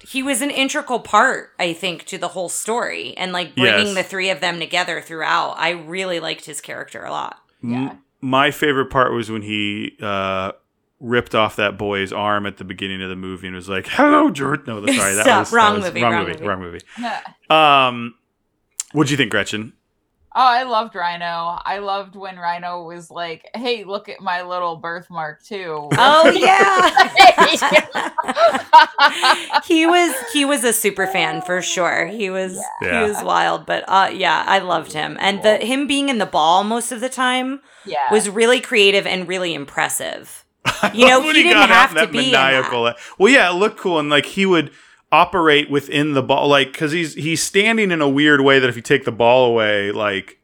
S1: he was an integral part, I think, to the whole story and like bringing
S3: Yes.
S1: the three of them together throughout. I really liked his character a lot.
S5: Yeah.
S3: My favorite part was when he uh, ripped off that boy's arm at the beginning of the movie and was like, "Hello, George." No, sorry, that
S1: Stop.
S3: was that
S1: Wrong
S3: was-
S1: movie,
S3: Wrong,
S1: wrong
S3: movie.
S1: movie.
S3: Wrong movie. Um, what'd you think, Gretchen?
S5: Oh, I loved Rhino. I loved when Rhino was like, "Hey, look at my little birthmark too."
S1: Oh yeah. he was he was a super fan for sure. He was
S3: Yeah.
S1: he was wild, but uh yeah, I loved him. And the him being in the ball most of the time
S5: yeah.
S1: was really creative and really impressive. You know,
S3: love when
S1: he didn't
S3: got out
S1: have
S3: in
S1: to
S3: that
S1: be in that.
S3: maniacal. Well, yeah, it looked cool, and like he would operate within the ball, like because he's he's standing in a weird way that if you take the ball away, like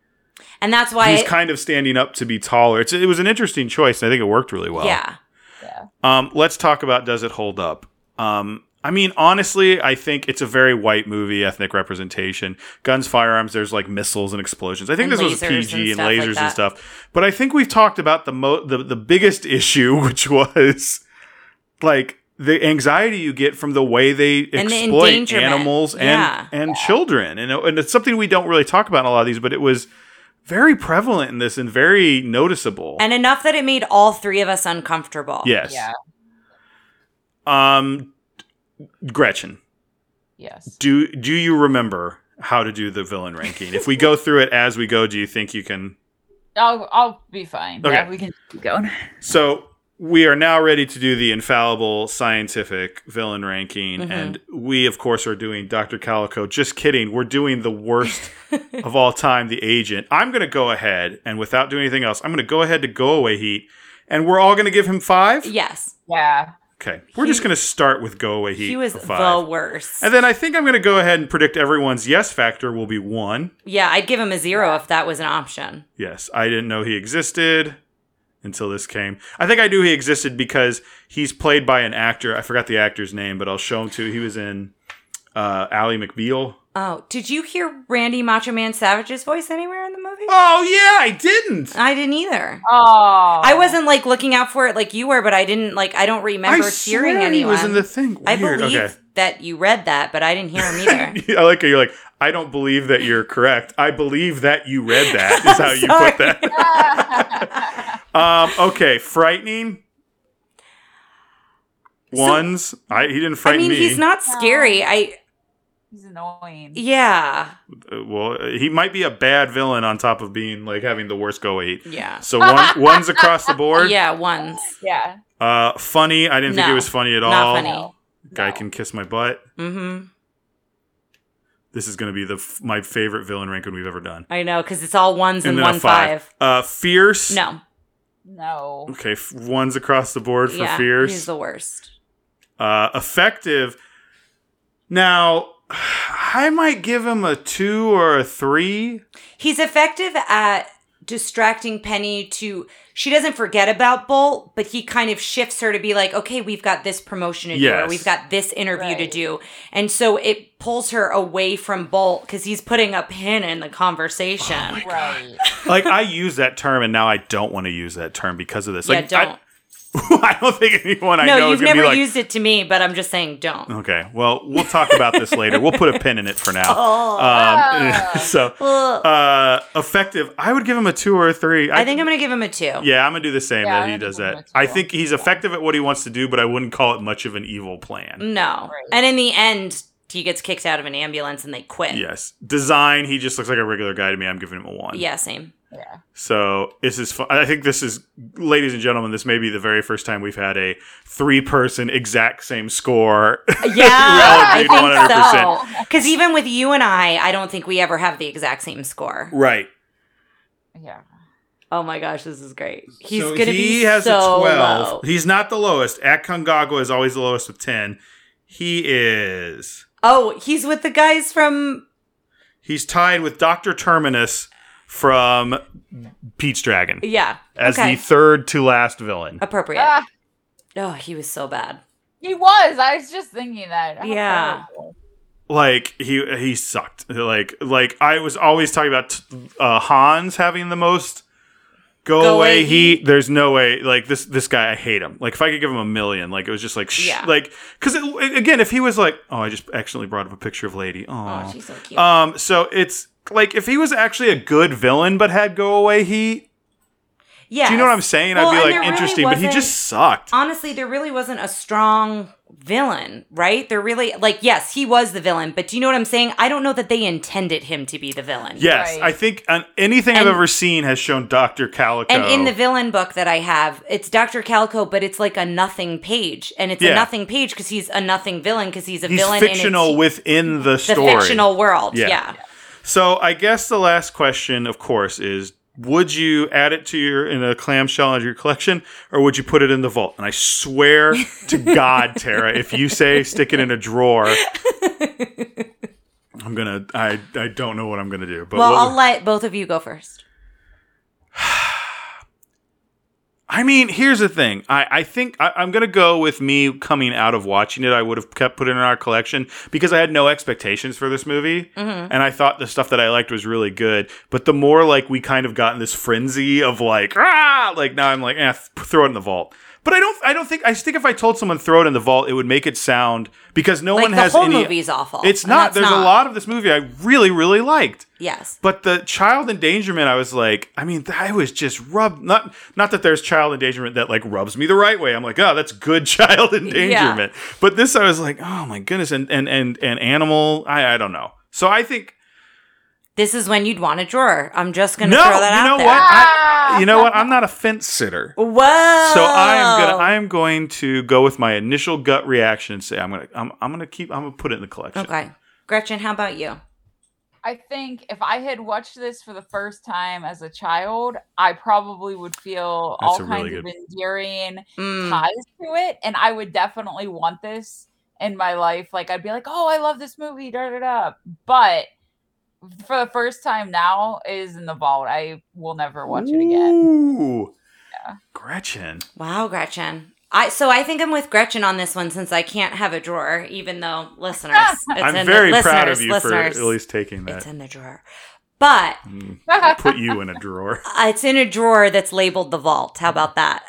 S1: And that's why
S3: he's kind of standing up to be taller. It's it was an interesting choice, and I think it worked really well.
S1: Yeah.
S5: yeah.
S3: Um, let's talk about does it hold up? Um, I mean, honestly, I think it's a very white movie, ethnic representation. Guns, firearms, there's like missiles and explosions. I think
S1: And
S3: this was PG and,
S1: and stuff like
S3: lasers and stuff. But I think we've talked about the mo- the, the biggest issue, which was like the anxiety you get from the way they
S1: And
S3: exploit
S1: endangerment.
S3: animals and
S1: Yeah.
S3: and children. And, and it's something we don't really talk about in a lot of these, but it was very prevalent in this and very noticeable.
S1: And enough that it made all three of us uncomfortable.
S3: yes.
S5: Yeah.
S3: Um, Gretchen,
S5: Yes.
S3: do do you remember how to do the villain ranking? if we go through it as we go, do you think you can?
S5: I'll I'll be fine.
S3: Okay.
S5: Yeah, we can keep going.
S3: So we are now ready to do the infallible scientific villain ranking,
S1: Mhm.
S3: and we of course are doing Dr. Calico. Just kidding, we're doing the worst of all time, the agent. I'm going to go ahead and without doing anything else, I'm going to go ahead to go away heat, and we're all going to give him five.
S1: Yes.
S5: Yeah.
S3: Okay, we're just going to start with go away heat.
S1: He was
S3: for five.
S1: the worst.
S3: And then I think I'm going to go ahead and predict everyone's yes factor will be one.
S1: yeah, I'd give him a zero if that was an option.
S3: Yes, I didn't know he existed until this came. I think I knew he existed because he's played by an actor. I forgot the actor's name, but I'll show him to. He was in uh, Ally McBeal.
S1: Oh, did you hear Randy Macho Man Savage's voice anywhere in the movie?
S3: Oh yeah, I didn't.
S1: I didn't either.
S5: Oh.
S1: I wasn't like looking out for it like you were, but I didn't like. I don't remember
S3: I
S1: hearing
S3: swear
S1: anyone.
S3: he was in the thing.
S1: I
S3: Weird.
S1: believe
S3: Okay.
S1: that you read that, but I didn't hear him either.
S3: I like how you're like. I don't believe that you're correct. I believe that you read that. Is how you put that. Um. Okay. Frightening. Ones. I he didn't
S1: I
S3: frighten
S1: mean,
S3: me.
S1: he's not scary. I
S5: He's annoying.
S1: Yeah.
S3: Uh, Well, uh, he might be a bad villain on top of being like having the worst go eight.
S1: Yeah.
S3: So one one's across the board.
S1: Yeah, ones.
S5: Yeah.
S3: Uh, funny. I didn't think it was funny at
S1: not
S3: all.
S1: funny.
S3: Guy
S5: No.
S3: can kiss my butt.
S1: Mm-hmm.
S3: This is going to be the f- my favorite villain ranking we've ever done.
S1: I know, because it's all ones and,
S3: then
S1: one
S3: a
S1: five.
S3: Uh, fierce.
S1: No.
S5: No.
S3: Okay, f- one's across the board for
S1: yeah,
S3: fierce.
S1: he's the worst.
S3: uh, effective. Now, I might give him a two or a three.
S1: He's effective at distracting Penny to she doesn't forget about Bolt, but he kind of shifts her to be like, okay, we've got this promotion to do, or we've got this interview to do. And so it pulls her away from Bolt because he's putting a pin in the conversation.
S3: Oh
S5: Right.
S3: Like I use that term, and now I don't want to use that term because of this.
S1: yeah,
S3: Like, I-
S1: don't.
S3: I, don't think anyone I know
S1: no,
S3: is
S1: you've
S3: gonna
S1: never
S3: be like.
S1: used it to me, but I'm just saying don't.
S3: Okay, well, we'll talk about this later. We'll put a pin in it for now.
S1: Oh.
S3: Um,
S5: Ah.
S3: so, uh, effective. I would give him a two or a three.
S1: I think I'm gonna give him a two.
S3: Yeah, I'm gonna do the same
S5: Yeah,
S3: that he does that. I think he's effective at what he wants to do, but I wouldn't call it much of an evil plan.
S1: No.
S5: Right.
S1: And in the end, he gets kicked out of an ambulance and they quit.
S3: Yes, design. He just looks like a regular guy to me. I'm giving him a one.
S1: Yeah, same.
S5: Yeah.
S3: So this is fun. I think this is, ladies and gentlemen, this may be the very first time we've had a three-person exact same score.
S1: Yeah, I
S3: agreed 100%.
S1: think so. Because even with you and I, I don't think we ever have the exact same score.
S3: right.
S5: Yeah.
S1: Oh my gosh, this is great. He's
S3: so
S1: gonna be So
S3: he
S1: be
S3: has
S1: so
S3: a 12.
S1: low.
S3: He's not the lowest. At Kangagwa is always the lowest with 10. He is.
S1: Oh, he's with the guys from.
S3: He's tied with Dr. Terminus from Pete's Dragon
S1: Yeah.
S3: as
S1: okay.
S3: the third to last villain.
S1: Appropriate.
S5: Ah,
S1: oh, he was so bad.
S5: he was. I was just thinking that. How
S1: Yeah.
S3: like he he sucked like like i was always talking about uh hans having the most go,
S1: Go
S3: away
S1: away
S3: heat there's no way like this this guy i hate him like if i could give him a million like it was just like sh-
S1: Yeah.
S3: like because again if he was like oh i just accidentally brought up a picture of lady
S1: Oh,
S3: oh
S1: she's so cute.
S3: um so it's like if he was actually a good villain but had go away heat
S1: yeah.
S3: do you know what i'm saying
S1: Well,
S3: i'd be
S1: there
S3: like
S1: really
S3: interesting but he just sucked
S1: honestly, there really wasn't a strong villain, right? There really, like, yes, he was the villain, but do you know what I'm saying? I don't know that they intended him to be the villain.
S3: yes
S5: Right.
S3: i think uh, anything i've ever seen has shown dr calico
S1: And in the villain book that I have, it's Dr. Calico, but it's like a nothing page. And it's
S3: Yeah.
S1: a nothing page because he's a nothing villain because he's a
S3: he's
S1: villain
S3: fictional
S1: in
S3: within the
S1: the fictional world.
S3: Yeah.
S1: Yeah.
S3: So I guess the last question, of course, is would you add it to your in a clamshell into your collection, or would you put it in the vault? And I swear to God, Tara, if you say stick it in a drawer, I'm gonna. I I don't know what I'm gonna do. But
S1: Well, I'll let both of you go first.
S3: I mean, here's the thing. I, I think I, I'm going to go with me coming out of watching it. I would have kept put it in our collection because I had no expectations for this movie. And I thought the stuff that I liked was really good. But the more like we kind of got in this frenzy of like, ah, like now I'm like, eh, throw it in the vault. But I don't, I don't think, I think if I told someone throw it in the vault, it would make it sound because no
S1: Like
S3: one
S1: the
S3: has
S1: whole
S3: any.
S1: movie's awful.
S3: It's not. There's a lot of this movie I really, really liked.
S1: Yes.
S3: But the child endangerment, I was like, I mean, I was just rubbed. Not not that there's child endangerment that like rubs me the right way. I'm like, oh, that's good child endangerment. But this, I was like, oh my goodness, and and and and animal, I I don't know. So I think
S1: This is when you'd want a drawer. I'm just going to
S3: no,
S1: throw that
S3: you
S1: out
S3: know
S1: there.
S3: what? I, you know what? I'm not a fence sitter.
S1: Whoa.
S3: So I am gonna I am going to go with my initial gut reaction and say I'm gonna I'm, I'm gonna keep I'm gonna put it in the collection.
S1: Okay. Gretchen, how about you?
S5: I think if I had watched this for the first time as a child, I probably would feel
S3: That's
S5: all kinds
S3: really
S5: of endearing
S1: Mm.
S5: ties to it, and I would definitely want this in my life. Like I'd be like, "Oh, I love this movie," da da da. But for the first time now, is in the vault. I will never watch it again.
S3: Ooh. Gretchen.
S1: Wow, Gretchen. I so I think I'm with Gretchen on this one since I can't have a drawer, even though listeners, it's
S3: I'm
S1: in
S3: very
S1: the,
S3: proud of you
S1: listeners,
S3: for at least taking that.
S1: it's in the drawer. But
S3: Mm, I'll put you in a drawer.
S1: uh, it's in a drawer that's labeled the vault. How about that?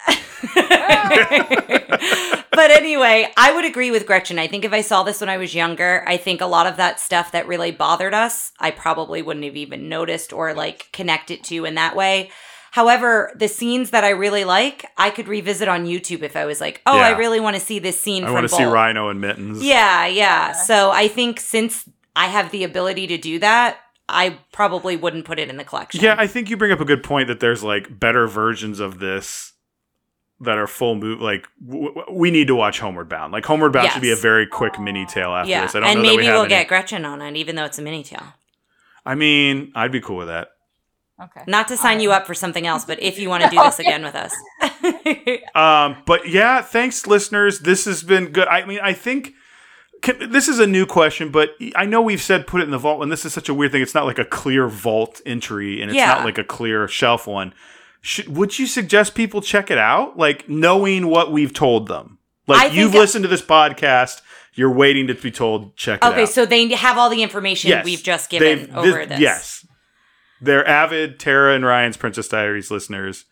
S1: But anyway, I would agree with Gretchen. I think if I saw this when I was younger, I think a lot of that stuff that really bothered us, I probably wouldn't have even noticed or like connect it to in that way. However, the scenes that I really like, I could revisit on YouTube if I was like, oh, I really want to see this scene
S3: I
S1: from
S3: want to see Rhino and Mittens.
S1: Yeah, yeah. So I think since I have the ability to do that, I probably wouldn't put it in the collection.
S3: Yeah, I think you bring up a good point that there's like better versions of this that are full move. Like w- w- we need to watch Homeward Bound. Like Homeward Bound should be a very quick mini tale after
S1: yeah.
S3: this. I don't
S1: and
S3: know that
S1: maybe
S3: we
S1: we'll
S3: any-
S1: get Gretchen on it, even though it's a mini tale.
S3: I mean, I'd be cool with that.
S5: Okay.
S1: Not to sign you up for something else, but if you want to do this again with us.
S3: Um, but yeah, thanks, listeners. This has been good. I mean, I think can, this is a new question, but I know we've said put it in the vault, and this is such a weird thing. It's not like a clear vault entry, and it's
S1: Yeah.
S3: not like a clear shelf one. Should, would you suggest people check it out, like knowing what we've told them? Like
S1: think
S3: you've listened to this podcast, you're waiting to be told check it out.
S1: okay, so they have all the information
S3: Yes,
S1: we've just given
S3: they've-
S1: over this.
S3: Yes, they're avid Tara and Ryan's Princess Diaries listeners.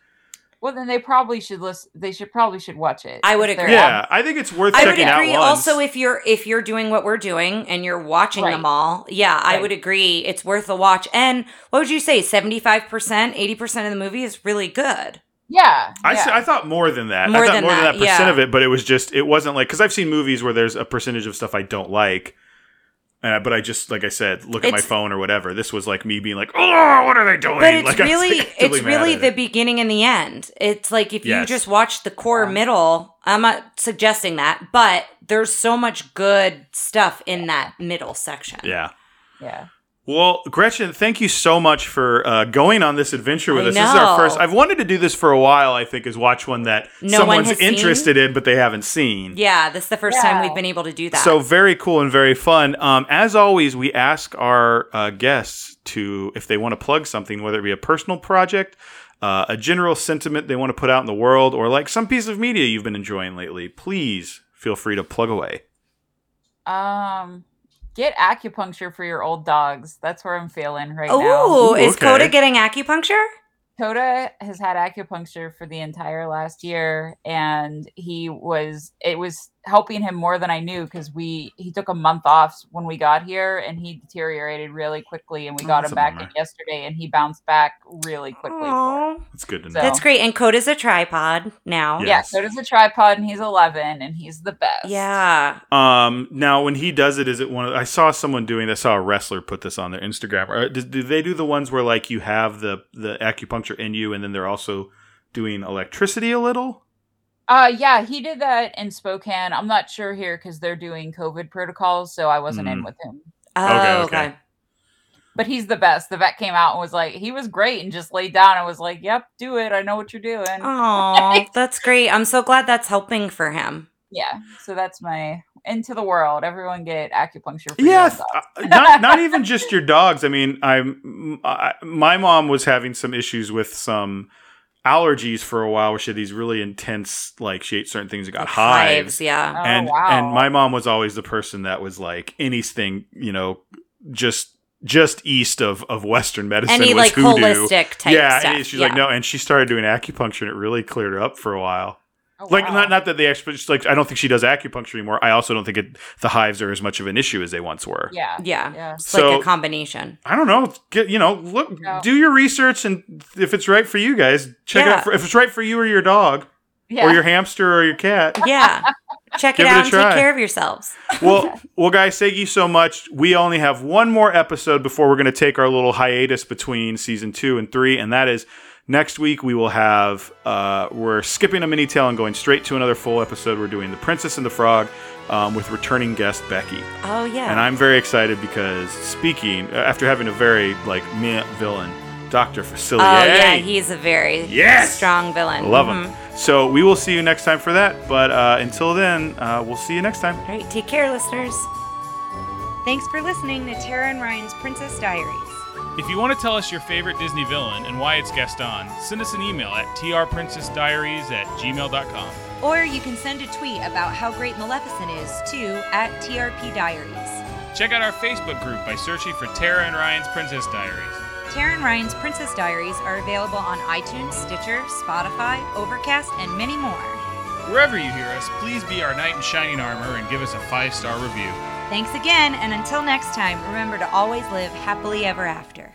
S5: Well, then they probably should listen. They should probably should watch it.
S1: I would agree.
S3: Yeah, I think it's worth
S1: I would agree.
S3: out. once.
S1: Also, if you're if you're doing what we're doing and you're watching
S5: Right.
S1: them all, yeah, I would agree. It's worth a watch. And what would you say? Seventy five percent, eighty percent of the movie is really good.
S5: Yeah.
S3: I,
S5: yeah.
S3: s- I thought more than that.
S1: More
S3: I thought
S1: than
S3: more than
S1: that,
S3: that percent
S1: yeah.
S3: of it, but it was just it wasn't like because I've seen movies where there's a percentage of stuff I don't like, uh, but I just like I said, look at my phone or whatever. This was like me being like, oh, what are they doing?
S1: But it's
S3: like,
S1: really
S3: like,
S1: it's really the
S3: it.
S1: beginning and the end. It's like if you just watch the core
S5: Yeah.
S1: middle, I'm not suggesting that, but there's so much good stuff in that middle section.
S3: yeah.
S5: yeah.
S3: Well, Gretchen, thank you so much for uh, going on this adventure with
S1: I
S3: us. This is our first. I've wanted to do this for a while. I think is watch one that
S1: No one
S3: someone's
S1: seen?
S3: interested in, but they haven't seen.
S1: Yeah, this is the first time we've been able to do that.
S3: So very cool and very fun. Um, as always, we ask our uh, guests to, if they want to plug something, whether it be a personal project, uh, a general sentiment they want to put out in the world, or like some piece of media you've been enjoying lately, please feel free to plug away.
S5: Um, get acupuncture for your old dogs. That's where I'm feeling right now.
S1: Oh,
S3: Ooh,
S1: is
S3: okay.
S1: Coda getting acupuncture?
S5: Coda has had acupuncture for the entire last year, and he was it was helping him more than I knew because we he took a month off when we got here, and he deteriorated really quickly, and we
S3: Oh,
S5: got
S3: that's
S5: him back in yesterday, and he bounced back really quickly. for
S3: That's good to know.
S5: So-
S1: That's great. And Coda's a tripod now.
S3: Yeah.
S5: Yeah, Coda's a tripod, and he's 11, and he's the best.
S1: Yeah.
S3: Um, now when he does it, is it one? Of, I saw someone doing. I saw a wrestler put this on their Instagram. Or do, do they do the ones where like you have the the acupuncture in you, and then they're also doing electricity a little?
S5: Uh, yeah, he did that in Spokane. I'm not sure here because they're doing COVID protocols, so I wasn't in
S3: Mm.
S5: with him.
S1: Oh,
S3: Okay,
S1: okay.
S3: okay.
S5: But he's the best. The vet came out and was like, he was great and just laid down and was like, "Yep, do it. I know what you're doing."
S1: Oh, that's great. I'm so glad that's helping for him.
S5: Yeah. So that's my into the world. Everyone get acupuncture. For your
S3: Yeah,
S5: old
S3: th-
S5: dogs.
S3: uh, not not even just your dogs. I mean, I'm I, my mom was having some issues with some allergies for a while, where she had these really intense, like she ate certain things that got
S1: Like
S3: hives.
S1: yeah.
S5: Oh,
S3: and
S5: wow.
S3: and my mom was always the person that was like anything, you know, just just east of of Western medicine.
S1: Any
S3: was
S1: like
S3: hoodoo.
S1: holistic type
S3: yeah,
S1: stuff.
S3: and she's
S1: yeah.
S3: like no, and she started doing acupuncture, and it really cleared her up for a while.
S5: Oh,
S3: Like
S5: wow.
S3: not not that the expert, just like I don't think she does acupuncture anymore. I also don't think it, the hives are as much of an issue as they once were.
S5: Yeah.
S1: Yeah.
S5: Yeah.
S1: It's
S3: So-
S1: like a combination.
S3: I don't know. Get you know, look,
S5: Yeah.
S3: do your research, and if it's right for you guys, check it
S1: Yeah.
S3: out. For, if it's right for you or your dog,
S5: Yeah.
S3: or your hamster or your cat.
S1: Yeah. Check it
S3: Give it a
S1: out and take care of yourselves.
S3: well, well, guys, thank you so much. We only have one more episode before we're going to take our little hiatus between season two and three, and that is next week. We will have uh, we're skipping a mini tale and going straight to another full episode. We're doing the Princess and the Frog um, with returning guest Becky.
S1: Oh yeah.
S3: And I'm very excited because speaking after having a very like meh villain, Doctor Facilier.
S1: Oh yeah, he's a very
S3: Yes!
S1: strong villain.
S3: I love him. So we will see you next time for that. But uh, until then, uh, we'll see you next time.
S1: All right, take care, listeners. Thanks for listening to Tara and Ryan's Princess Diaries.
S2: If you want to tell us your favorite Disney villain and why it's guest on, send us an email at trprincessdiaries at gmail.com.
S1: Or you can send a tweet about how great Maleficent is to at TRP Diaries.
S2: Check out our Facebook group by searching for Tara and Ryan's Princess Diaries.
S1: Tara and Ryan's Princess Diaries are available on iTunes, Stitcher, Spotify, Overcast, and many more.
S2: Wherever you hear us, please be our knight in shining armor and give us a five star review.
S1: Thanks again, and until next time, remember to always live happily ever after.